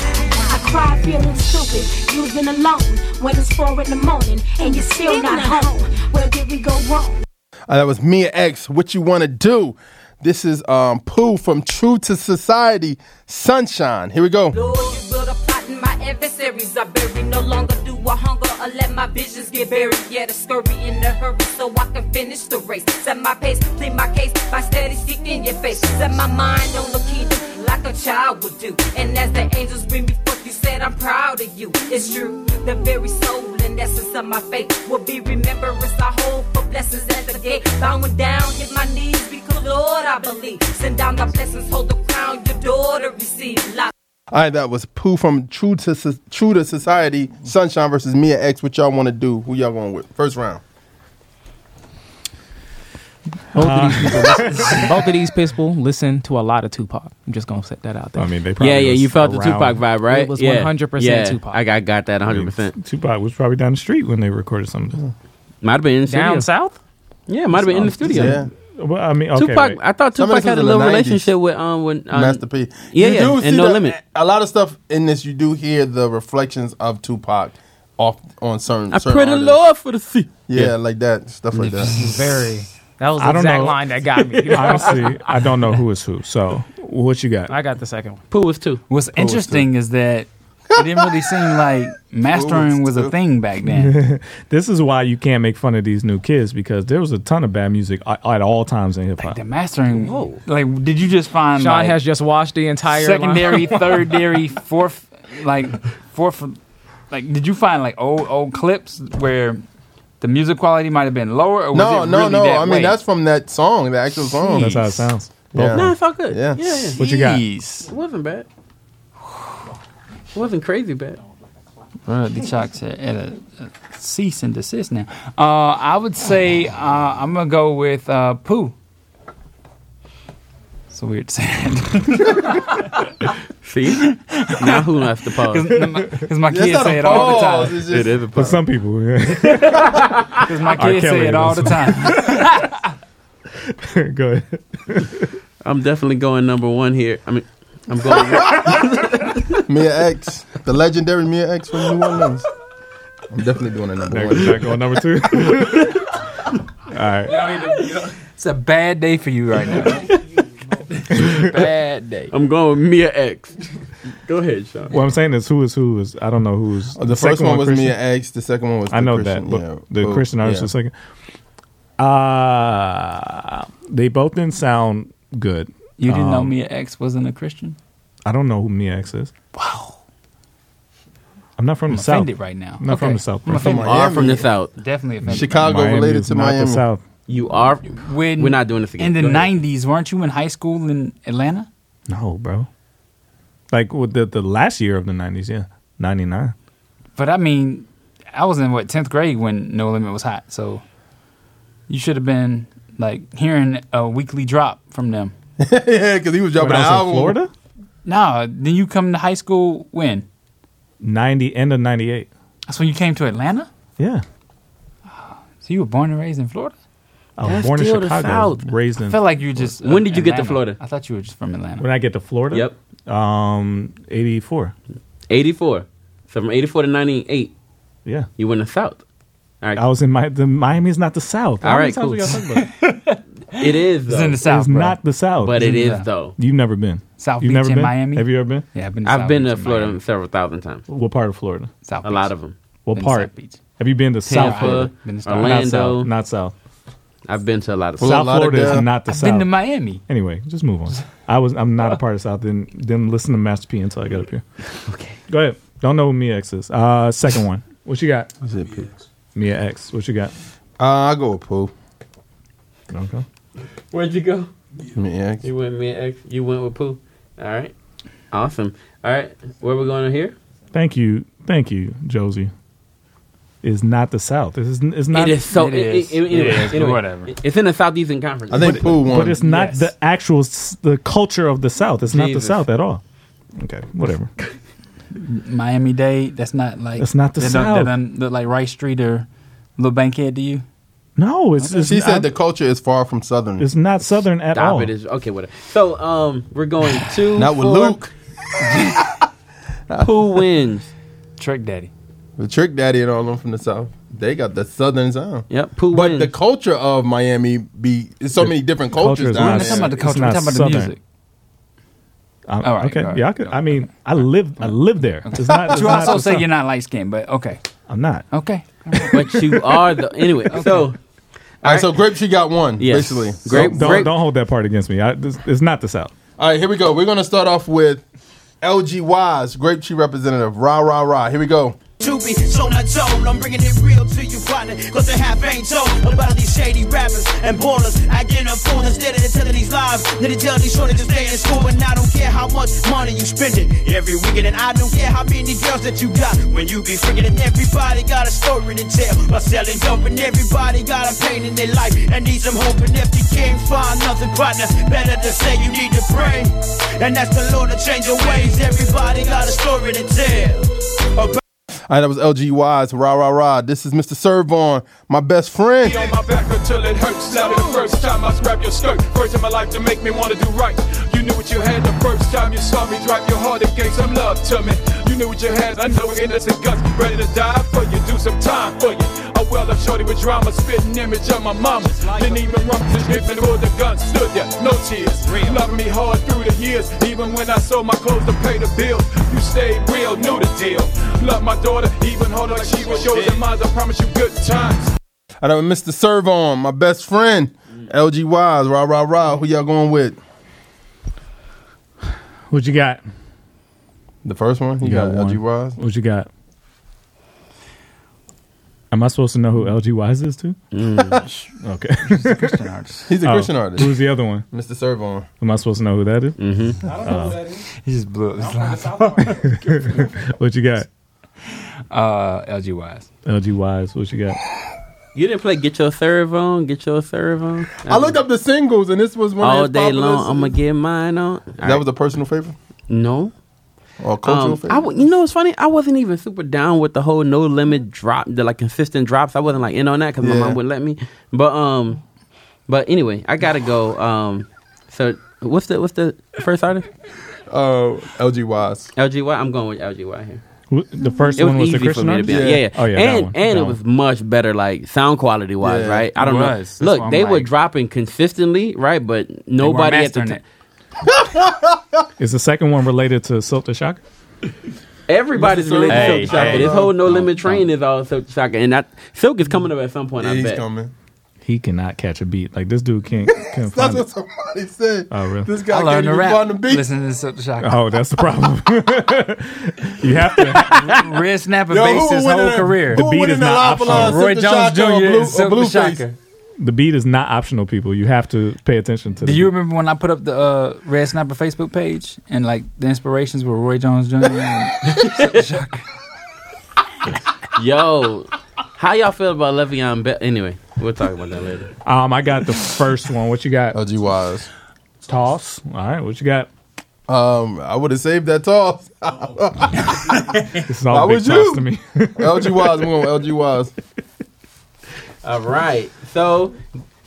I cry feeling stupid, you've been alone when it's four in the morning and you're still not home. Where did we go wrong? Uh, that was Mia X. What you want to do? This is um Pooh from True to Society, Sunshine. Here we go. Lord. I hunger or let my visions get buried. Scurry in the hurry so I can finish the race. Set my pace, plead my case by steady seeking your face. Set my mind on the kingdom like a child would do. And as the angels bring me You said I'm proud of you. It's true. The very soul and essence of my faith will be remembrance. I hope for blessings at the gate. Bowing down, hit my knees because Lord I believe. Send down my blessings, hold the crown your daughter receive. Lock All right, that was Pooh from True to True to Society, Sunshine versus Mia X. What y'all want to do? Who y'all going with? First round. Both, Uh, of these people listen, both of these people listen to a lot of Tupac. I'm just gonna set that out there. I mean, they probably Yeah, yeah, you felt the Tupac vibe, right? It was yeah. 100% yeah. Tupac. I got, got that 100%. Tupac was probably down the street when they recorded some of this. Might have been in the studio. Down south? Yeah, it might have been in the studio. Yeah. Well, I mean, okay, Tupac, wait. I thought Tupac had a little relationship with um with um, Master P. Yeah, You yeah, do and see no the- limit. A lot of stuff in this, you do hear the reflections of Tupac off on certain. I certain pray the. Lord for the sea. Yeah, Yeah. like that stuff like that. Very. That was the I don't exact know. line that got me. Honestly, I don't know who is who. So, what you got? I got the second one. Pooh was two. What's interesting is that it didn't really seem like mastering was a thing back then. this is why you can't make fun of these new kids because there was a ton of bad music at, at all times in hip hop. The mastering, Whoa. like, did you just find Sean like, has just watched the entire secondary, line. thirdary, fourth, like fourth, like, did you find like old old clips where the music quality might have been lower? Or was No, it no, really no. that I mean, way? that's from that song, the actual song. That's how it sounds. Yeah. No, it felt good. Yeah. Yeah, yeah. What you got? Jeez. It wasn't bad. It wasn't crazy bad. Bro, the chalk's at at a, a cease and desist now. Uh, I would say uh, I'm gonna go with uh, Pooh. It's weird to say. See? now who has to pause? Because my That's kids say it all the time. it's just- It is a For pause. some people, yeah. Because my R. kids Kelly say it all the does. time. Go ahead. I'm definitely going number one here. I mean, I'm going. Mia X, the legendary Mia X from New Orleans. I'm definitely doing a number Now, one. now going number two. all right. It's a bad day for you right now. bad day. I'm going with Mia X. Go ahead, Sean. What I'm saying is, who is who is I don't know who's Oh, the first second one was Christian. Mia X. The second one was. I know Christian, that, but yeah. the Pooh, Christian artist yeah. was second. Uh they both didn't sound good. You didn't know Um, Mia X wasn't a Christian? I don't know who Mia X is. Wow. I'm not from I'm the south. offended right now. I'm not from the south. I'm bro. offended. Miami. From the south. Definitely offended. Chicago Miami related to not Miami. the south. You are. When, We're not doing this again. In the Go ahead. 90s, weren't you in high school in Atlanta? No, bro. Like with the the last year of the '90s, yeah, '99. But I mean, I was in what 10th grade when No Limit was hot. So you should have been like hearing a weekly drop from them. yeah, because he was dropping When I an was in album. Florida, No, then you come to high school when? '90 end of '98. That's when you came to Atlanta? Yeah, So you were born and raised in Florida? I was That's born in still the Chicago, South. raised I in. felt like you were just. When did you get to Florida? I thought you were just from Atlanta. When I get to Florida, Yep. um, '84. 84. So from 84 to 98, Yeah, you went to south. All right. I was in my. The Miami is not the South. All How right, cool. we gotta about it? It is It's in the South, it's bro. not the South, but it is in though. You've never been. South You've Beach never in been? Miami? Have you ever been? Yeah, I've been to I've South been Beach to Florida Miami. several thousand times. What part of Florida? South A Beach. lot of them. What Been part? South Beach. Have you been to South Florida? Been to South- Not Orlando. South. Not South. I've been to a lot of Well, South lot of Florida is not the I've South. been to Miami. Anyway, just move on. I was. I'm not a part of South. Didn't didn't listen to Master P until I got up here. Okay. Go ahead. Don't know who Mia X is. Uh, second one. What you got? What's it, P? Mia X. What you got? Uh, I go with Pooh. Okay. Where'd you go? Mia X. You went Mia X. You went with Pooh. All right. Awesome. All right. Where we going to here? Thank you. Thank you, Josie. Is not the South. This is. It's not. it is so. it It is. it- It is, anyway, whatever. It's in the Southeastern Conference. I think Pooh won. But it's not Yes. the actual the culture of the South. It's not the South at all. Okay, whatever. Miami Dade. That's not like. That's not the that South. Don't, that doesn't look like Rice Street or Little Bankhead to you? No, it's. it's She said not, the culture is far from Southern. it's not Southern at Stop all. it. Is okay. Whatever. So um, we're going to Not with four. Luke. Who wins? Trick Daddy. The Trick Daddy and all them from the South. They got the Southern sound. Yep. Pooh But wins. the culture of Miami be it's so many different culture cultures is We're down not not- talking about the culture. We're not talking about Southern. the music. Um, All right, okay. all right. Yeah, I could. I mean, I live. I live there. It's not. it's You not also say South. you're not light skinned, but okay. I'm not. Okay. but you are the anyway. So All right, so Grape, she got one, Yes. basically. Grape- So- Don't Grape- don't hold that part against me. I, this, it's not the South. all right, here we go. We're gonna start off with LG Wise, Grape Tree representative. Rah rah rah. Here we go. To be so not told, I'm bringing it real to you, partner. Cause the half ain't told about these shady rappers and ballers. Acting a fool instead of telling these lies. Need to tell these shorties to stay in school, and I don't care how much money you spending every weekend, and I don't care how many girls that you got. When you be freaking, and everybody got a story to tell. By selling dope, and everybody got a pain in their life, and need some hope. And if you can't find nothing, partner, better to say you need to pray. And that's the Lord to change your ways. Everybody got a story to tell. About Right, that was LG Wise. Rah rah rah. This is Mr. Serv-On, my best friend. on my back until it hurts. Now the first time I scrap your skirt, first in my life to make me wanna do right. You knew what you had the first time you saw me drop your heart and gave some love to me. You knew what you had, I know it's innocent guts, ready to die for you, do some time for you. I well up shorty with drama, spitting image of my mama. Didn't even run the grip and pull the gun, stood there, no tears. Loving me hard through the years, even when I sold my clothes to pay the bills. You stayed real, knew the deal. Love my daughter, even hold her like she was yours and mine. I promise you good times. I know Mr. Serv-On, my best friend. Mm. LG Wise. Rah rah rah. Who y'all going with? What you got? The first one? You, got, LG Wise? What you got? Am I supposed to know who LG Wise is too? okay. He's a Christian artist. He's a Oh, Christian artist. Who's the other one? Mr. Serv-On. Am I supposed to know who that is? Mm-hmm. I don't know who that is. He just blew up his what you got? Uh, LG Wise. LG Wise. What you got? You didn't play Get Your Serve On, Get Your Serve On? I looked up the singles and this was one All of day long, I'm going to get mine on. That was a personal favorite? No. Or a cultural Um, favorite? I w- you know, it's funny. I wasn't even super down with the whole no limit drop, the like consistent drops. I wasn't like in on that because my mom wouldn't let me. But um, but anyway, I gotta go. Um, so what's the what's the first artist? Uh, LG Wise. LGY. I'm going with LGY here. Wh- The mm-hmm. first It one was the easy for Christian me to artist? be. Yeah, yeah. Oh yeah. and that one. and that it one. was much better, like sound quality wise, Yeah, right? I don't know. That's Look, why I'm they were dropping consistently, right? But nobody at the mastering time. Is the second one related to Silk the Shocker? Everybody's Mr. related Hey, to Silk Shocker. hey. this whole no limit train is all Silk Shocker, and that Silk is coming up at some point. Yeah, I he's bet. coming. He cannot catch a beat. Like this dude can't. can't That's find what it. somebody said. Oh really? This I guy can't learned to even rap. find the beat. Listen to Silk the Shocker. Oh, that's the problem. you have to. Red Snapper Yo, based his whole that- career. The beat is not optional. Roy Jones Shocker or Jr. Blue- and Silk the Shocker. The beat is not optional, people. You have to pay attention to. Do you beat. remember when I put up the uh, Red Snapper Facebook page and like the inspirations were Roy Jones Jr. and Silk the Shocker? Yo, how y'all feel about Le'Veon Bell? Anyway, we'll talk about that later. Um, I got the first one. What you got? LG Wise. Toss. All right. What you got? Um, I would have saved that toss. This is all Why big would toss you? to me. LG Wise. We're going with LG Wise. All right, so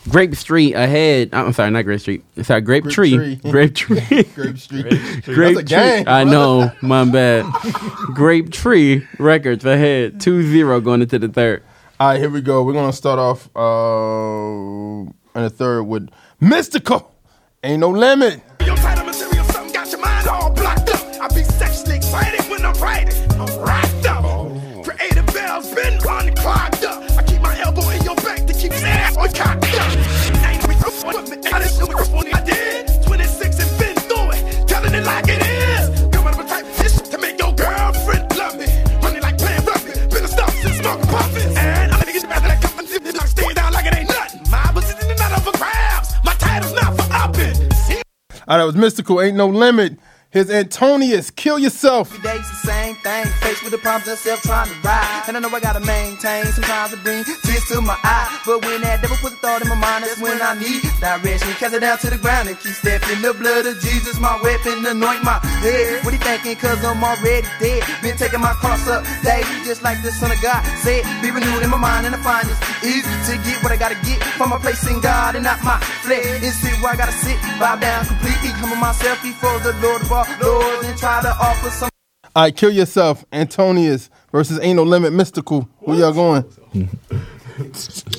Grape Street ahead. I'm sorry, not Grape Street. Sorry, Grape, Grape Tree. Tree. Grape Tree. Grape Street. Grape That's a Tree. I know, my bad. Grape Tree Records ahead, 2-0 going into the third. All right, here we go. We're gonna start off uh, in the third with Mystikal. Ain't no limit. All right, that was Mystikal. Ain't no limit. Here's Antonius. Kill yourself. Every day's the same thing. Faced with the problems and self trying to ride. And I know I gotta maintain. Sometimes it bring tears to my eye. But when that devil put a thought in my mind, that's when I need direction. Cast it down to the ground and keep stepping. The blood of Jesus, my weapon, anoint my head. What he thinking? Cause I'm already dead. Been taking my cross up daily, just like the Son of God said. Be renewed in my mind and I find it's easy to get what I gotta get from a place in God and not my flesh. And sit where I gotta sit, bow down completely, humble myself before the Lord of all lords and try to offer some. All right, kill yourself. Antonius versus Ain't no limit. Mystikal. Where y'all going?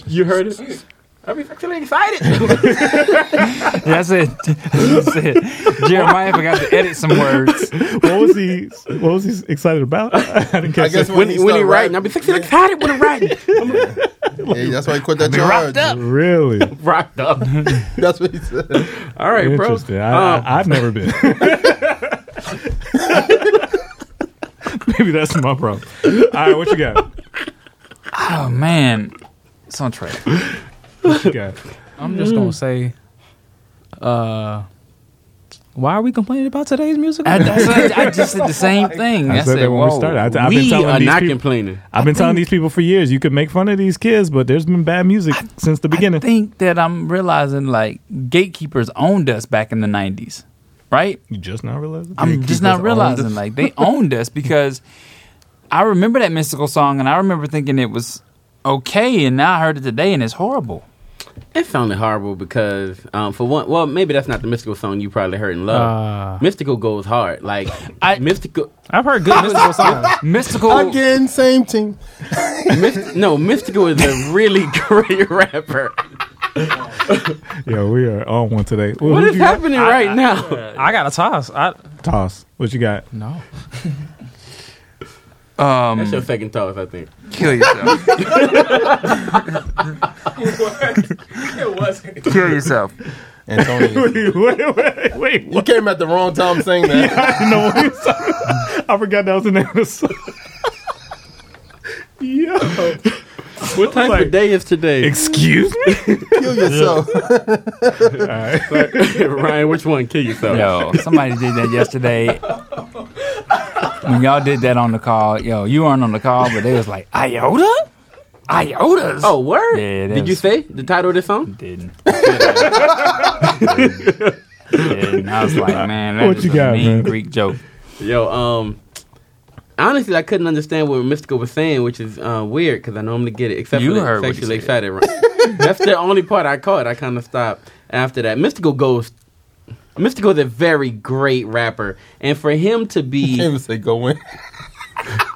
You heard it? I'm actually excited. That's it. That's it. Jeremiah forgot to edit some words. what was he? What was he excited about? I didn't catch guess that. when, he, when he writing, I'll be excited excited when I'm writing. Hey, that's why he quit that I've rocked up. Really Rocked up. That's what he said. All right, bro. interesting. I, Um, I, I've never been. Maybe that's my problem. All right, what you got? Oh man, it's on track. What you got? I'm just gonna say, uh, why are we complaining about today's music? I, that's- I just said the same thing. I said that when we started. I, have been we telling are these not people, complaining. I've been I telling these people for years. You could make fun of these kids, but there's been bad music since the beginning. I think that I'm realizing like gatekeepers owned us back in the '90s, right? You just not realizing? I'm just not realizing like they owned us because I remember that Mystikal song and I remember thinking it was okay, and now I heard it today and it's horrible. It sounded horrible because, um, for one, well, maybe that's not the Mystikal song you probably heard in love. Uh. Mystikal goes hard, like I Mystikal. I've heard good Mystikal songs. Mystikal Again, same team. Myst- no, Mystikal is a really great rapper. Yeah, we are on one today. Well, What who'd is you got? happening right now? I got a toss. I Toss. What you got? no. um That's your second toss, I think. kill yourself. It wasn't. kill yourself. Antonio, wait, wait, wait, wait. you came at the wrong time saying that. I didn't know what he was talking about. I forgot that was the name of the song. Yo. What type Like, of day is today? Excuse me? Kill yourself. All right. Ryan, which one? Kill yourself. Yo, somebody did that yesterday. When y'all did that on the call, yo, you weren't on the call, but they was like, Iota? Iotas? Oh, word? Yeah, that Did you say the title of this song? Didn't. Didn't. I was like, man, What that's you a got, mean man? Greek joke. Yo, um, honestly, I couldn't understand what Mystikal was saying, which is uh, weird because I normally get it, except You for heard sexually said. excited. Right? That's the only part I caught. I kind of stopped after that. Mystikal goes. Mystikal is a very great rapper, and for him to Can't be even say go in.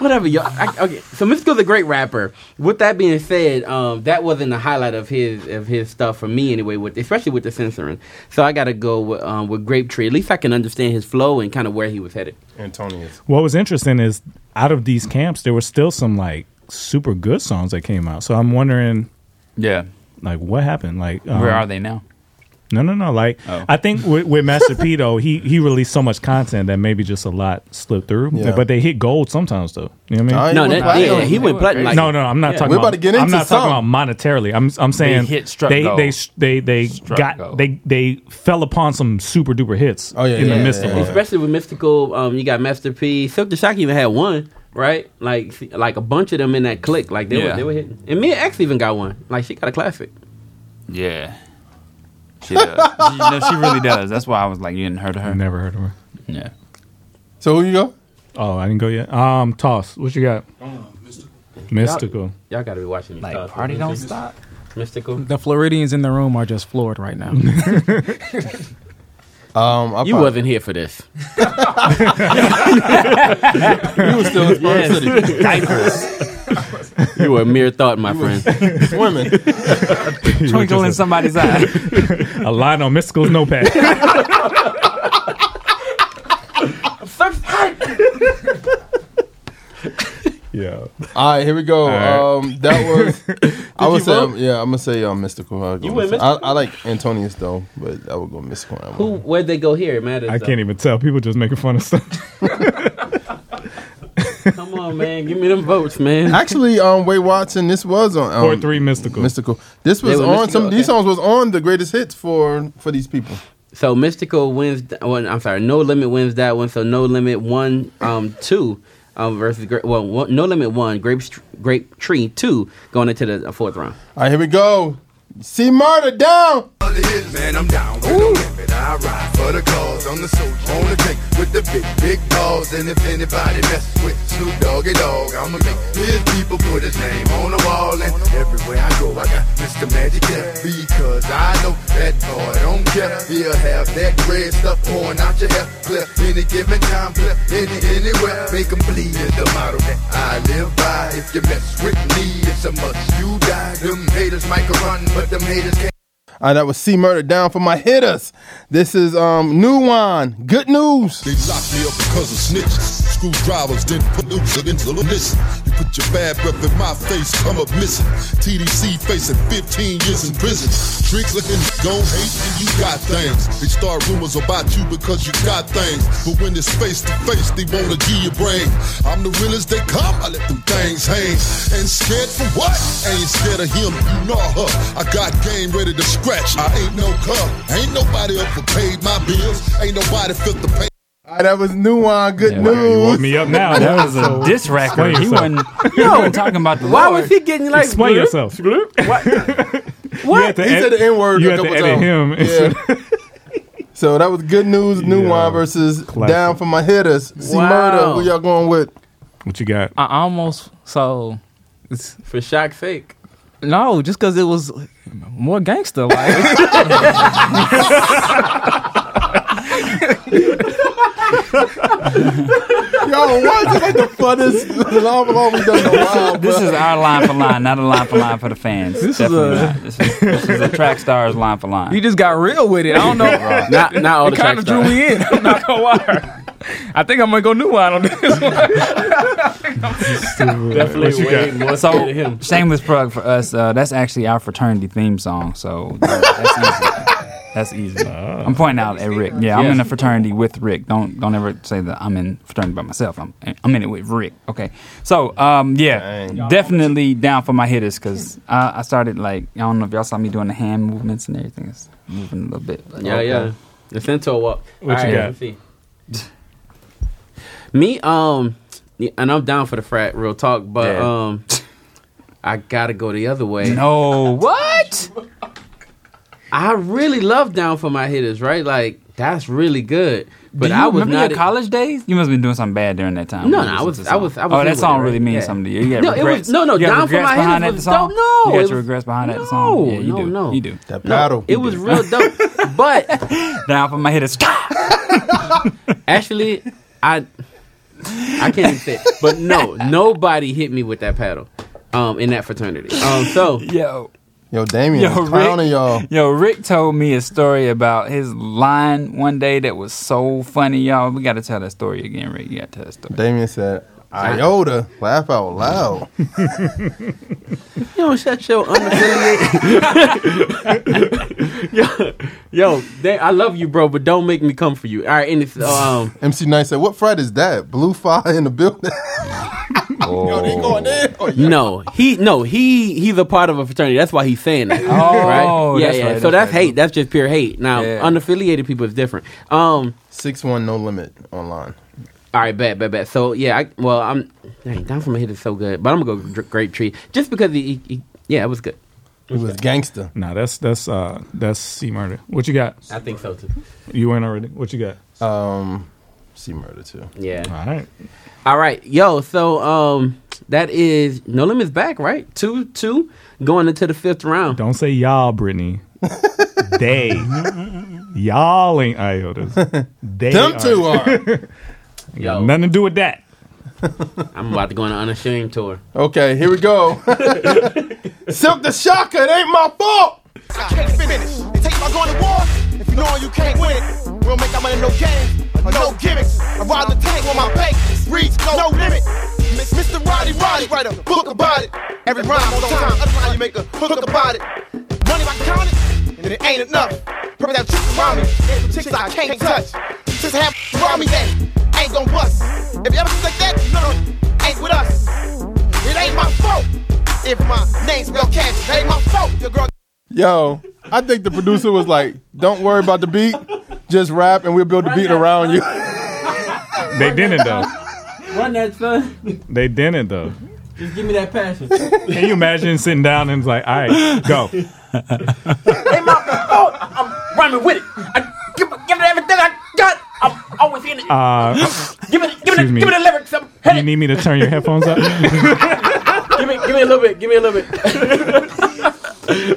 whatever, yo, I, okay. So Mystikal is a great rapper. With that being said, um, that wasn't the highlight of his of his stuff for me anyway. With especially with the censoring, so I got to go with um, with Grape Tree. At least I can understand his flow and kind of where he was headed. Antonio. What was interesting is out of these camps, there were still some like super good songs that came out. So I'm wondering, Yeah. like, what happened? Like, um, Where are they now? No, no, no. Like, Oh. I think with, with Master P though, he he released so much content that maybe just a lot slipped through. Yeah. But they hit gold sometimes though. You know what I mean? I No, that, yeah, he went platinum. Like, no, no, I'm not Yeah. talking We're about. about to get into I'm into not talking about monetarily. I'm I'm saying they hit struck they gold. they they they Struck got gold. they they fell upon some super duper hits. Oh, yeah, in yeah, the midst yeah, of yeah. it. especially with Mystical. Um, you got Master P. Silk the Shock even had one, right? Like, like a bunch of them in that clique. Like they Yeah. were, they were hitting. And Mia X even got one. Like she got a classic. Yeah. She does. she, no, she really does. That's why I was like, you didn't heard of her? never heard of her. Yeah. So who you go? Oh, I didn't go yet. Um, toss. What you got? Mystikal. Mystikal. Y'all got to be watching. these Like, stuff. party don't stop. Mystikal. The Floridians in the room are just floored right now. Um, I You probably- wasn't here for this. You were still in Spurs City. Diapers. You were a mere thought, my friend. Swimming. Twinkle in somebody's eye. A line on Mystikal's notepad. yeah. All right, here we go. right. Um, that was. I you would say, vote? um, yeah, I'm gonna say um, Mystikal. I'll go You with- went I, Mystikal? I like Antonius though, but I would go Mystikal. on that Who? one. Where'd they go here? It matters. I though. can't even tell. People just making fun of stuff. Come on, man. Give me them votes, man. Actually, um, Way Watson, this was on um, Four three Mystikal. Mystikal. This was on Mystikal, some. These songs was on the greatest hits for for these people. So Mystikal wins. th- Well, I'm sorry. No Limit wins that one. So No Limit one, um, two, um, versus Gra- well, one, No Limit one, Grape Grape Tree two, going into the uh, fourth round. All right, here we go. See murder down. I'm down limit. I ride for the cause. I'm the soldier on the tank with the big, big balls. And if anybody mess with Snoop Doggy Dogg, I'ma make his people put his name on the wall. And everywhere I go, I got Mr. Magic. Because I know that boy don't care. He'll have that red stuff pouring out your hair. Clear any given time, clear any, anywhere. Bleed is the motto that I live by. If you mess with me, it's a must you die. Them haters might run, but them haters can't. Uh, that was C Murder down for my hitters. This is um new one. Good news. They locked me up because of snitches. Screwdrivers didn't put the into the listen. You put your bad breath in my face, come up missing. TDC facing 15 years in prison. Tricks looking gon' hate and you got things. They start rumors about you because you got things. But when it's face to face, they wanna give your brain. I'm the realest they come, I let them things hang. And scared for what? Ain't scared of him, you know her. I got game ready to scratch. I ain't no cub. Ain't nobody up for paid my bills. Ain't nobody fit the pay. All right, that was new. Good You news. woke me up now. That was a diss record. Explain He yourself. wasn't, he wasn't talking about the Why Lord. was he getting like? Explain bloop? yourself. What? He said the N word. You a had to couple edit times. him. Yeah. so that was good news. New Yeah. versus Classic. down for my hitters. C Wow. Murder. Who y'all going with? What you got? I almost so it's For shock's sake. no, just because it was more gangster. Like Yo, why is it like the funnest novel we done in a while? This is our line for line, not a line for line for the fans. This is Definitely a- not. This is, this is a track stars line for line. you just got real with it. I don't know. Not not all it the kind of drew me in. I'm not gonna lie. I think I'm gonna go new line on this one. Definitely What way more So, scared him. shameless plug for us. Uh, that's actually our fraternity theme song. So that's easy. That's easy. I'm pointing out at Rick. Yeah, I'm in a fraternity with Rick. Don't don't ever say that I'm in fraternity by myself. I'm I'm in it with Rick. Okay. So um yeah, Dang. definitely down for my hitters because I, I started like I don't know if y'all saw me doing the hand movements and everything. It's moving a little bit. Yeah, okay. yeah. The centaur walk. What you All got? Me, um, and I'm down for the frat, real talk, but Yeah. um, I gotta go the other way. No, what? I really love down for my hitters, right? Like that's really good. But Do you I was remember not your college days? You must have been doing something bad during that time. No, no, I was- I was- I was Oh, that song it, really means Yeah. something to you. You got No, it was- no, no, You got Down for regrets My behind Hitters that was song? dope. No, you it got was- your regrets behind that song. No, Yeah, you no, do. no. You do. That No, battle. it was real dope. But Down for my hitters. actually, I I can't even say, it. but no, nobody hit me with that paddle, um, in that fraternity. Um, so Yo. Yo, Damien Yo, is clowning Rick, y'all. yo, Rick told me a story about his line one day that was so funny, y'all. We got to tell that story again, Rick. You got to tell that story. Damien said, Iota, laugh out loud. you don't shut your unaffiliated. yo, yo, they, I love you, bro, but don't make me come for you. All right, and it's um, MC Night said, What frat is that? Blue fire in the building. Yo, they going in. Oh, yeah. no, he no he he's a part of a fraternity. That's why he's saying that. Oh, right? Yeah, that's yeah. right, so that's that's right. hate. That's just pure hate. Now, Yeah. unaffiliated people is different. Um. 6 1 no limit online. All right, bad, bad, bad. So yeah, I, well, I'm dang, down from my hit is so good, but I'm gonna go Dr- Grape Tree just because he, he, he- yeah, it was good. It was gangster. Nah, that's that's uh that's C murder. What you got? I think so too. You win already. What you got? Um, C murder too. Yeah. All right. All right, yo. So um, that is no limits back, right? Two, two, going into the fifth round. Don't say y'all, Brittany. they. y'all ain't iotas. They Them two are. Got Yo. nothing to do with that. I'm about to go on an unashamed tour. Okay, here we go. Silk the Shocker, it ain't my fault. I can't finish. It takes about going to war. If you know you can't win it, we don't make our money no games or no gimmicks. I ride the tank on my bank. Reach no limit. Miss- Mr. Roddy Roddy, write a book about it. Every rhyme on time, other rhyme you make a hook about it. Money I count it, and it ain't enough. Purple that chicks around me, and chicks I can't touch. Just have around me that ain't gon' bust. If you ever think like that, no, no, ain't with us. It ain't my fault if my name spell cash. It ain't my fault. Your girl. Yo, I think the producer was like, "Don't worry about the beat, just rap, and we'll build the beat around you." They didn't though. Run that, son. They didn't though. Just give me that passion. Can you imagine sitting down and it's like, all right, go. ain't my fault. I'm rhyming with it. I give, give it everything I got. I'm always in it. Uh, give it, give excuse it, me. give it the lyrics. I'm Do you need me to turn your headphones up? give me, give me a little bit. Give me a little bit.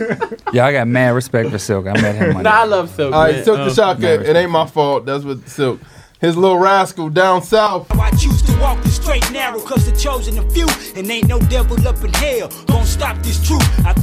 Yeah, I got mad respect for Silk. I met him Nah, I love Silk. All right, man. Silk the Um, Shocker, it ain't my fault. That's what Silk. His little Raskull down south. I choose to walk the straight narrow, cause the chosen a few, and ain't no devil up in hell. Gonna stop this truth. I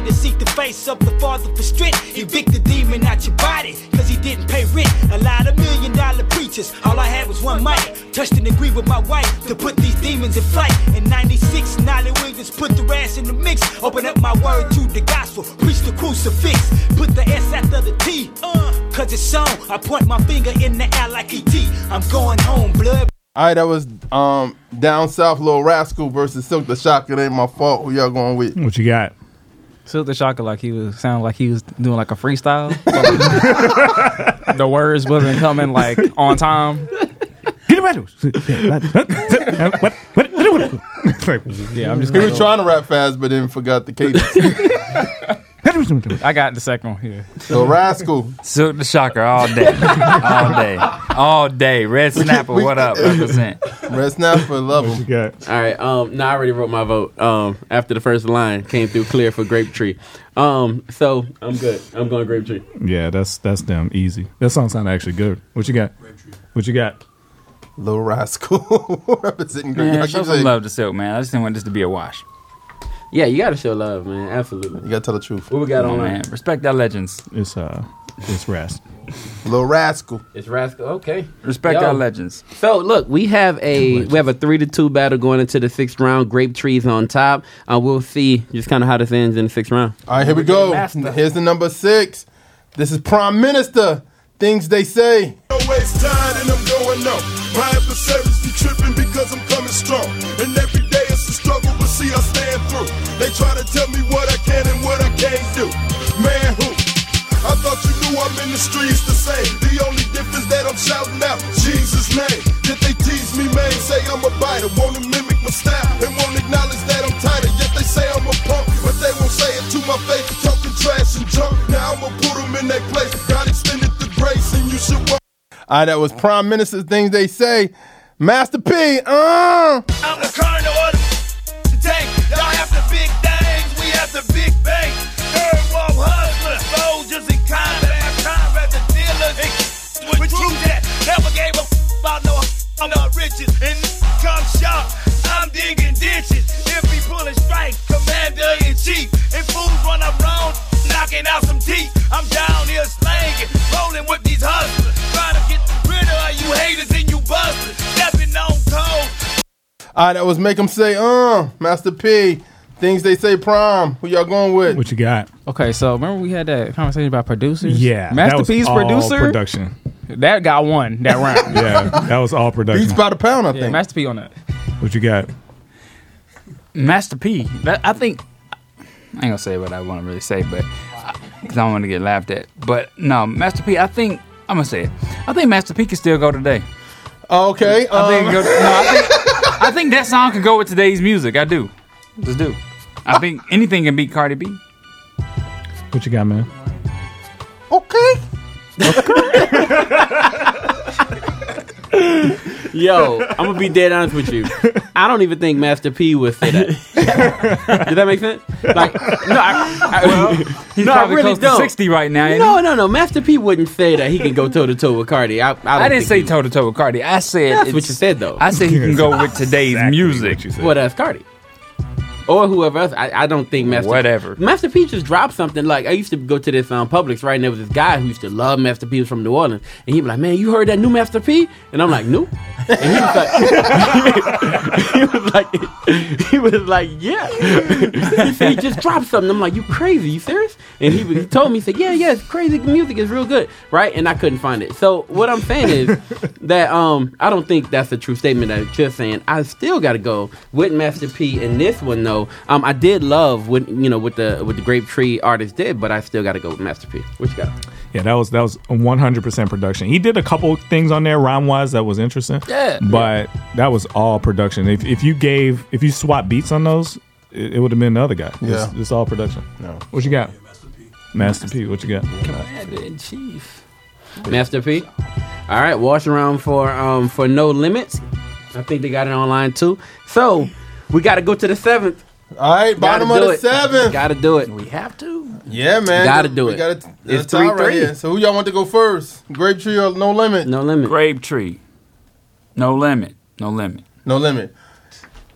and to seek the face of the Father for strength. Evict the demon out your body, cause he didn't pay rent. A lot of million dollar preachers, all I had was one mic. Touched and agreed with my wife to put these demons in flight. In 96, Nolly Williams put the in the mix. Open up my word to the gospel, preach the crucifix. Put the S after the T, uh, cause it's on. I point my finger in the air like ET. I'm going home, blood. All right, that was um down south, little Raskull versus Silk the Shocker. It ain't my fault. Who y'all going with? What you got? Silk the Shocker like he was sounded like he was doing like a freestyle. the words wasn't coming like on time. What yeah, I'm just He was trying to rap fast, but then forgot the cadence. I got the second one here. So Raskull. Silk the Shocker all day. all day. All day. Red Snapper, what up? Represent. Red Snapper, love him. All right. Um. Now I already wrote my vote. Um. After the first line came through clear for Grape Tree. Um. So I'm good. I'm going Grape Tree. Yeah, that's that's them easy. That song sounded actually good. What you got? What you got? Little Raskull representing Grape. Man, I show keep some saying- love to Silk, man. I just didn't want this to be a wash. Yeah, you gotta show love, man. Absolutely. You gotta tell the truth. What we got on, online? man. Respect our legends. It's uh, it's Rast. Little Raskull. It's Raskull. Okay. Respect Yo. our legends. So look, we have a we have a three to two battle going into the sixth round. Grape trees on top. Uh, we'll see just kind of how this ends in the sixth round. All right, here we go. Here's the number six. This is Prime Minister. Things they say. No waste time and I'm going on. My adversaries be tripping because I'm coming strong. See I stand through. They try to tell me what I can and what I can't do. Man, who? I thought you knew I'm in the streets the same. The only difference that I'm shouting out Jesus' name. Yet they tease me, man, say I'm a biter, wanna mimic my style and won't acknowledge that I'm tighter. Yet they say I'm a punk, but they won't say it to my face. Talking trash and junk. Now I'ma put them in their place. God extended the grace, and you should walk. All right, that was Prime Minister's Things They Say. Master P, uh. I'm the colonel I'm not riches. And come sharp, I'm digging ditches. If he pulling strike, commander in chief. And fools run up wrong, knocking out some teeth. I'm down here slanging, rolling with these hustlers. Trying to get rid of you haters and you busters. Stepping on toes. All right, that was Make 'em Say, uh. Master P, Things They Say Prime. Who y'all going with? What you got? Okay, so remember we had that conversation about producers? Yeah, that Master was P's all producer. production. That got one that round. Yeah, that was all production. Beats by the pound, I Yeah, think. Master P on that. What you got? Master P. That, I think I ain't gonna say what I want to really say, but because I don't want to get laughed at. But no, Master P. I think I'm gonna say it. I think Master P can still go today. Okay. I think, um, go, no, I think I think that song can go with today's music. I do, just do. I think anything can beat Cardi B. What you got, man? Okay. Yo, I'm gonna be dead honest with you. I don't even think Master P would say that. Did that make sense? Like, no, I, I, He's no, I really close don't. to 60 right now. ain't No, no, no. Master P wouldn't say that he can go toe to toe with Cardi. I, I, don't I didn't think say he- toe to toe with Cardi. I said That's what it's- you said, though. I said he can go with today's music. you said Well, that's Cardi. Or whoever else. I, I don't think Master Whatever. Master P just dropped something like I used to go to this um Publix, right? And there was this guy who used to love Master P he was from New Orleans. And he'd be like, Man, you heard that new Master P? And I'm like, No. And he was like He was like he was like, Yeah. he said he just dropped something. I'm like, You crazy, you serious? And he, was- he told me, he said, Yeah, yeah, it's crazy music is real good. Right? And I couldn't find it. So what I'm saying is that um I don't think that's a true statement That I'm just saying. I still gotta go with Master P in this one though. Um I did love what you know what the what the Grape Tree artist did, but I still gotta go with Master P. What you got? Yeah, that was that was 100% production. He did a couple things on there rhyme wise that was interesting. Yeah. but that was all production. If if you gave if you swap beats on those, it, it would have been the other guy. Yeah. it's, it's all production. No. What you got? Master P. What you got? Commander in Chief. Master P. All right, wash around for um for no limits. I think they got it online too. So we gotta go to the seventh. All right, bottom of the it. seventh. Gotta do it. We have to. Yeah, man. Gotta do we it. Got a, It's it's three, right 3-3. here. So who y'all want to go first? Grape Tree or No Limit? No limit. Grape Tree. No limit. No limit. No Limit.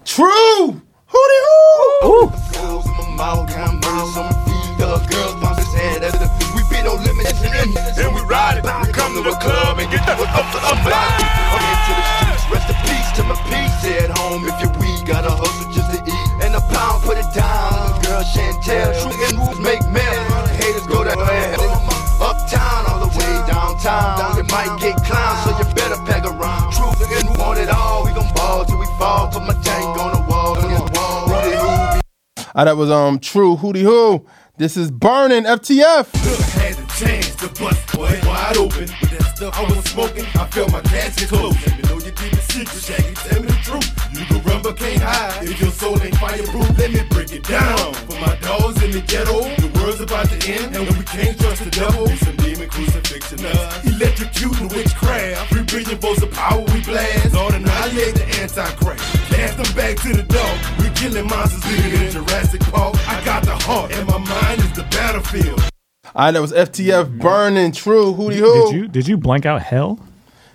True. Who the Ooh. Girls in my mouth, I'm girls on my feet. The girls bounce his head at the feet. We be no limit and, and we ride it. We come to the club and get up, up, up, up, up. into the streets. Rest in peace to my peace. At home Chantel, true rules make mail. Haters go to hell. Uptown all the way downtown. It might get so you better pack around. True want it all. We gon' ball till we fall. Put my tank on the wall. Against wall. Rudy Who Ah, that was um True Hootie hoo. This is Burning FTF. had chance to bust boy wide open. With that stuff I was smoking, I felt my casket close. Let me know your deepest secret, Shaggy. Tell me the truth. You can run but can't hide. If your soul ain't fireproof, let me break it down. For my dogs in the ghetto, the world's about to end, and we can't trust the devil. It's some demon crucifixion us. Electrocuting witchcraft. Three billion volts of power we blast. Lord annihilate the antichrist. Cast them back to the dog. We killing monsters living in Jurassic Park. I got the heart, and my mind is the battlefield. Ah, that was FTF Burning True Hootie Who. Did you did you blank out hell?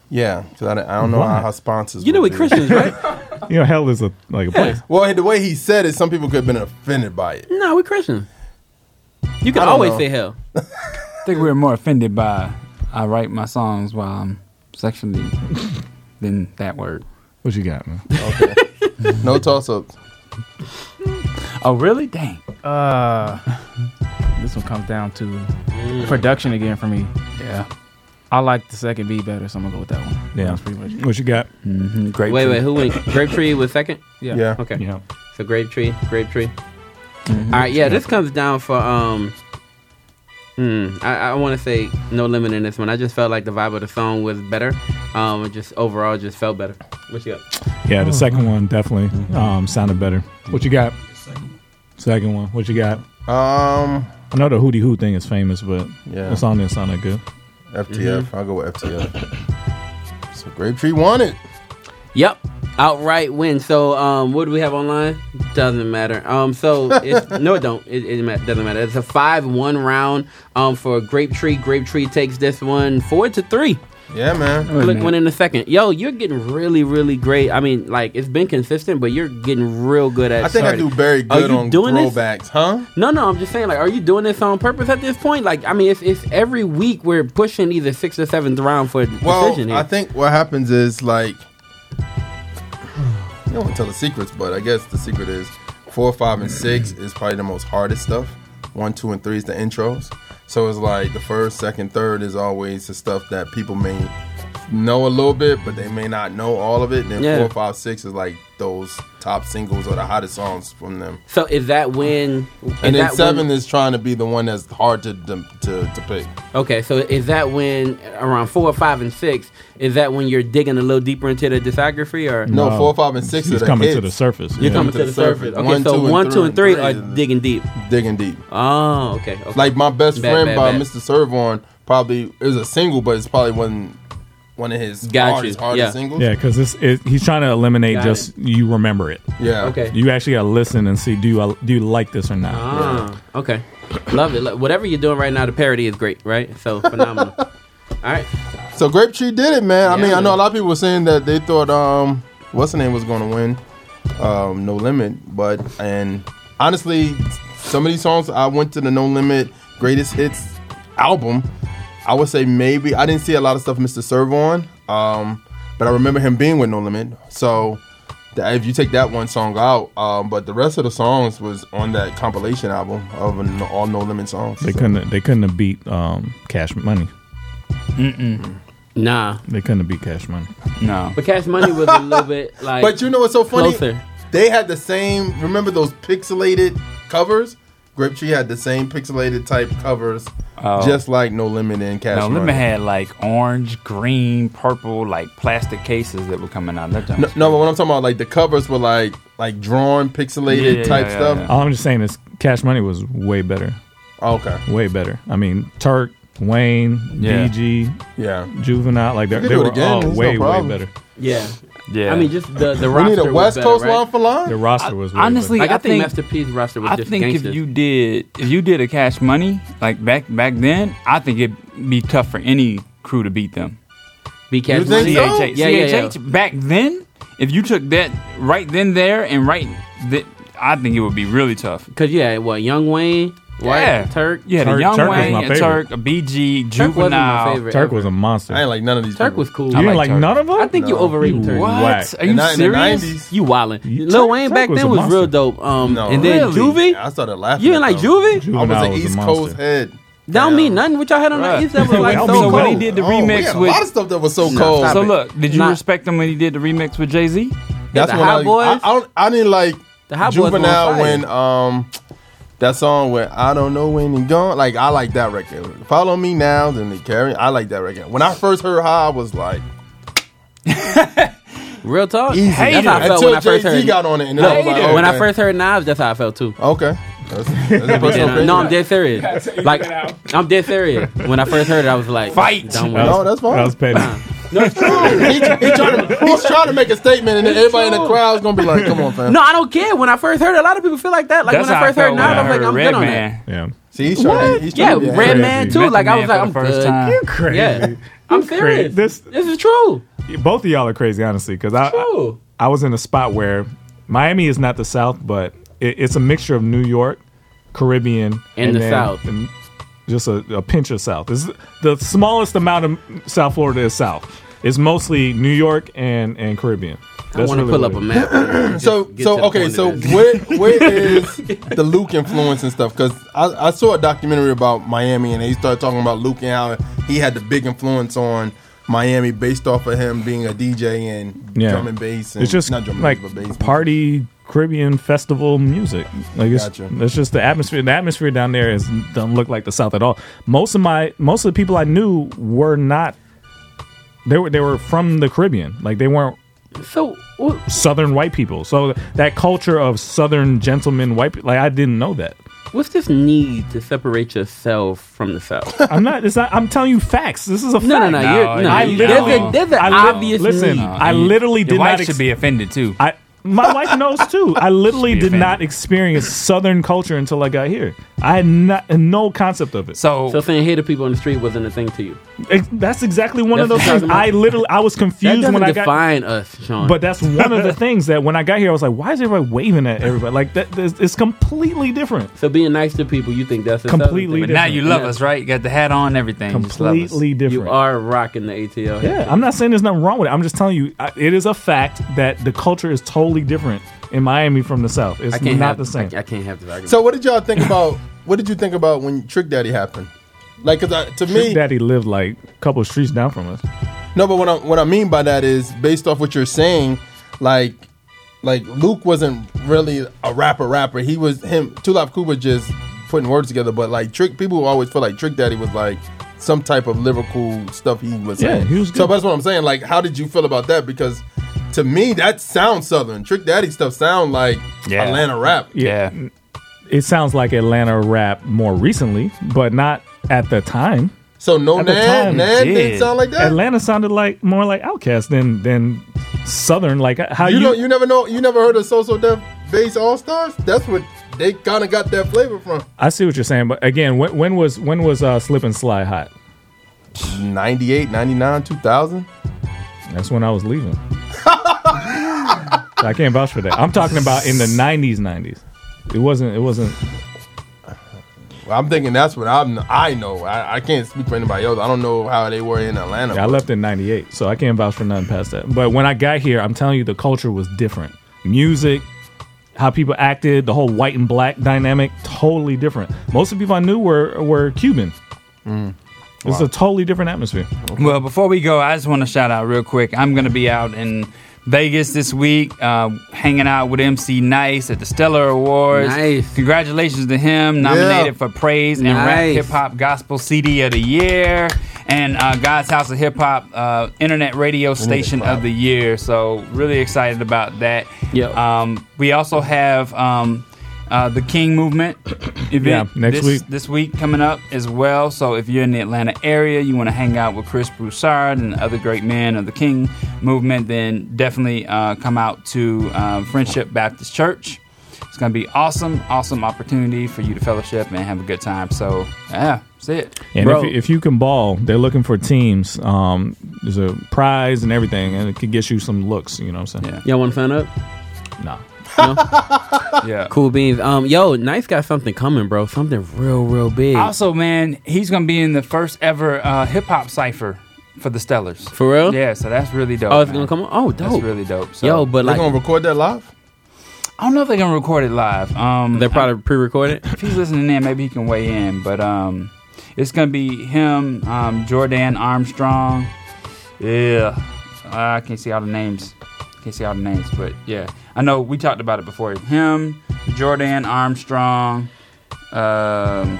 Yeah, 'cause I, don't- I don't know how, how sponsors. You know would we. Christians, right? You know, hell is a like a place. Well, the way he said it, some people could have been offended by it. No, we Christian. You can always know. say hell. I think we're more offended by I write my songs while I'm sexually than that word. What you got, man? Okay. no toss ups. Oh, really? Dang. Uh, this one comes down to production again for me. Yeah. I like the second B better, so I'm gonna go with that one. Yeah. That's pretty much. What you got? Mm-hmm. Great. Wait, wait, who went? Grape Tree was second? Yeah. Yeah. Okay. Yeah. So Grape Tree, Grape Tree. All right, yeah, this comes down for um. Hmm, I, I want to say no limit in this one. I just felt like the vibe of the song was better. Um, it just overall just felt better. What you got? Yeah, the second one definitely um, sounded better. What you got? Second one. What you got? Um, I know the Hootie Hoo thing is famous, but Yeah. the song didn't sound that good. FTF. I'll go with FTF. So Grape Tree won it. Yep, outright win. So um, what do we have online? Doesn't matter. Um, so it's, no, it don't. It, it ma- doesn't matter. It's a five-one round. Um, for Grape Tree. Grape Tree takes this one four to three. Yeah, man. Click one in a second. Yo, you're getting really, really great. I mean, like it's been consistent, but you're getting real good at. I think I do very Are good you on doing this? huh? No, no, I'm just saying, like, are you doing this on purpose at this point? Like, I mean, if, if every week we're pushing either sixth or seventh round for a Well, decision here. I think what happens is like you don't want to tell the secrets, but I guess the secret is four, five, and six is probably the most hardest stuff. One, two, and three is the intros. So it's like the first, second, third is always the stuff that people may know a little bit, but they may not know all of it. And then Yeah. four, five, six is like those top singles or the hottest songs from them. so is that when? is And then that seven when- is trying to be the one that's hard to to, to, to pick. okay, so is that when around four, five, and six? Is that when you're digging a little deeper into the discography, or No, four, five, and six is are the coming to the surface. You're yeah. coming to the surface. Okay, so two, one, two, and three are digging deep. Digging deep. Oh, okay. okay. Like my best Bad, friend bad, by bad. Mr. Serv-On probably is a single, but it's probably one one of his Got hardest, you. hardest Yeah. singles. Yeah, because it's it, he's trying to eliminate Got just you remember it. Yeah. Okay. You actually got to listen and see do you do you like this or not. Ah, okay. Love it. Lo- Whatever you're doing right now, the parody is great, right? So phenomenal. All right. So Grape Tree did it, man. I Yeah, mean, I know man. a lot of people were saying that they thought um what's the name was going to win, um No Limit, but and honestly, some of these songs I went to the No Limit Greatest Hits album. I would say maybe I didn't see a lot of stuff Mr. Serv-On, um, but I remember him being with No Limit. So that- if you take that one song out, um, but the rest of the songs was on that compilation album of an all No Limit songs. They So- couldn't they couldn't have beat um, Cash Money. Mm-mm. Nah. They couldn't have beat Cash Money. No. But Cash Money was a little bit like. But you know what's so funny? Closer. They had the same. Remember those pixelated covers? Grape Tree had the same pixelated type covers, Oh. just like No Limit and Cash Money. No, Money. Limit had like orange, green, purple, like plastic cases that were coming out. Of that no, no, but what I'm talking about, like the covers were like like drawn, pixelated Yeah, type yeah, stuff. yeah. All I'm just saying is Cash Money was way better. Oh, okay. Way better. I mean, Turk, Wayne, Yeah. BG, Yeah. Juvenile, like they, You they were again, all there's no way way better. Yeah. Yeah. I mean, just the the We roster. need a was West better, Coast right? line for line. The roster was way honestly, Like, I, I think think Master P's roster was I just think gangsters. if you did if you did a Cash Money like back back then, I think it'd be tough for any crew to beat them. Be Cash You think Money? so? CHH, Yeah, yeah, yeah. CHH back then, if you took that right then there and right, th- I think it would be really tough. Cause yeah, had what Young Wayne, right? Yeah. Turk. Yeah, had a Turk- Young Turk was Wayne, my a favorite. Turk, a BG, Turk wasn't my Juvenile. favorite. Turk ever. was a monster. I ain't like none of these. Turk people. was cool. you I didn't like like Turk. none of them? I think you No. overrated Turk. What? Whack. Are you In the- in the serious? 90s. You wildin'. You- Lil Turk- Wayne Turk back was then a was monster. real dope. Um, No, and then really? Juvie. I started laughing. You didn't at like that. Juvie? I was Juvenile an was a East monster. Coast head. Don't mean nothing. What y'all had on the Bruh. East that was like So so so when he did the Oh, we remix had a with, lot of stuff that was so cold. stop so it. look, did you Nah. respect him when he did the remix with Jay Z? That's the when Hot I, Boys? I, I, don't, I didn't like The Hot Boys were on Juvenile fire. when um that song where I don't know when he gone. Like I like that record. Follow me now, then they carry. I like that record. When I first heard how I was like Real talk. easy. That's how I felt Until when I first Jay-Z heard. got on it, and then I was like, When I first heard Knives, that's how I felt too. Okay. That's, that's a personal then, opinion. no, I'm dead serious. Like, I'm dead serious. When I first heard it, I was like, Fight. Done with No, it. that's fine. That was petty. No, it's true. he, he trying to, he's trying to make a statement, and then everybody in the crowd's gonna be like, "Come on, fam." No, I don't care. When I first heard it, a lot of people feel like that. Like That's when I first I heard felt Knives, when I was like, I'm good on that. Yeah. See, he's trying. To, he's Yeah, trying to Red ahead. Man too. Like I was like, I'm first good. time. You crazy. Yeah, I'm serious. This This is true. both of y'all are crazy, honestly, because I, I I was in a spot where Miami is not the South, but it, it's a mixture of New York, Caribbean, And the then- South. and just a, a pinch of South. This is the smallest amount of South Florida is South. It's mostly New York and and Caribbean. I want to really pull what up a map. So, so okay, so where where is the Luke influence and stuff? Because I, I saw a documentary about Miami, and they started talking about Luke and how he had the big influence on Miami based off of him being a DJ and Yeah. drum and bass. And, It's just not drum and like bass, but bass. party Caribbean festival music. Like it's, Gotcha. it's just the atmosphere. The atmosphere down there is doesn't look like the South at all. Most of my most of the people I knew were not. They were they were from the Caribbean. Like they weren't So wh- Southern white people. So that culture of Southern gentlemen white people, like I didn't know that. what's this need to separate yourself from the South? I'm not. It's not. I'm telling you facts. This is a fact. No, no, no. You're, no, I you- literally- there's, a, there's an I li- obvious listen, need. I literally Your did wife not. should be offended too. I my wife knows too. I literally did offended. not experience Southern culture until I got here. I had not no concept of it. So, So saying hey to people on the street wasn't a thing to you. Ex- that's exactly one of those things. I'm I literally I was confused doesn't when I got. define us, Sean. But that's one of the things that when I got here, I was like, "Why is everybody waving at everybody?" Like that, it's it's completely different. so being nice to people, you think that's a Completely but now you love Yeah. us, right? You got the hat on, everything. You just love us. Completely different. You are rocking the ATL. Yeah, I'm not saying there's nothing wrong with it. I'm just telling you, I, it is a fact that the culture is totally different in Miami from the South. It's I can't not have the same. I, I can't have this argument. So, what did y'all think about? What did you think about when Trick Daddy happened? Like, cause I, to Trick me, Daddy lived like a couple streets down from us. No, but what I what I mean by that is based off what you're saying, like like Luke wasn't really a rapper rapper. He was him Two Live Crew just putting words together, but like Trick people always feel like Trick Daddy was like some type of lyrical stuff he was Yeah, saying. he was So that's what I'm saying. Like, how did you feel about that? Because to me, that sounds southern. Trick Daddy stuff sound like Yeah. Atlanta rap. Yeah. It sounds like Atlanta rap more recently, but not at the time. So no At the Nan, time, Nan it didn't sound like that. Atlanta sounded like more like OutKast than than Southern. Like how you, you, know, you never know. You never heard of So So Def Bass All Stars? That's what they kind of got that flavor from. I see what you're saying, but again, when, when was when was uh, Slip and Slide hot? 98, 99, 2000. That's when I was leaving. I can't vouch for that. I'm talking about in the '90s, '90s. It wasn't. It wasn't. Well, I'm thinking that's what I'm. I know. I, I can't speak for anybody else. I don't know how they were in Atlanta. I left in '98, so I can't vouch for nothing past that. But when I got here, I'm telling you, the culture was different. Music, how people acted, the whole white and black dynamic, totally different. Most of the people I knew were were Cuban. Mm. It's a totally different atmosphere. Well, before we go, I just want to shout out real quick. I'm going to be out in Vegas this week, uh, hanging out with MC Nice at the Stellar Awards. Nice. Congratulations to him, nominated for Praise and Rap Hip Hop Gospel CD of the Year, and uh, God's House of Hip Hop uh, Internet Radio Station of the Year. So really excited about that. Yep. Um, we also have. Um, Uh, the King Movement event Yeah, next this, week. This week coming up as well. So if you're in the Atlanta area, you want to hang out with Chris Broussard and other great men of the King Movement, then definitely uh, come out to uh, Friendship Baptist Church. It's going to be awesome, awesome opportunity for you to fellowship and have a good time. So yeah, that's it. And if, you- if you can ball, they're looking for teams. Um, there's a prize and everything, and it could get you some looks. You know what I'm saying? Yeah. Y'all want to sign up? No. yeah. Cool beans. Um, yo, Nice got something coming, bro. Something real, real big. Also, man, he's gonna be in the first ever uh, hip hop cipher for the Stellars. For real? Yeah, so that's really dope. Oh, it's man. gonna come on? Oh, That's dope. really dope. So, Yo, but They like, gonna record that live? I don't know if they're gonna record it live. Um, they're probably pre-recorded. if he's listening in, maybe he can weigh in. But um, it's gonna be him, um, Jordan Armstrong. Yeah, I can't see all the names. Can't see all the names, but yeah, I know we talked about it before. Him, Jordan Armstrong, um,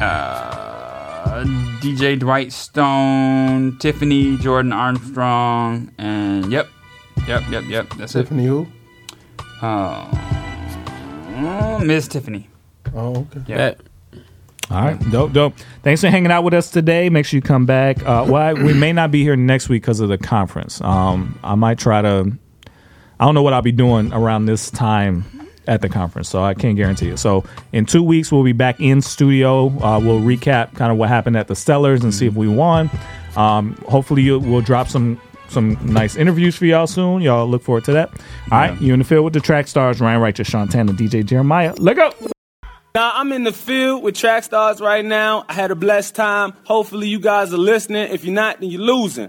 uh, DJ Dwight Stone, Tiffany Jordan Armstrong, and yep, yep, yep, yep. That's Tiffany who? it. Uh, Miss Tiffany. Oh, okay. Yeah. All right, dope, dope. Thanks for hanging out with us today. Make sure you come back. Uh, well, I- we may not be here next week because of the conference. Um, I might try to. I don't know what I'll be doing around this time at the conference, so I can't guarantee it. So in two weeks, we'll be back in studio. Uh, we'll recap kind of what happened at the Stellars and see if we won. Um, hopefully, you, we'll drop some some nice interviews for y'all soon. Y'all look forward to that. All right, you in the field with the track stars Ryan Righteous, Shantana, DJ Jeremiah. Let go. Now I'm in the field with track stars right now. I had a blessed time. Hopefully you guys are listening. If you're not, then you're losing.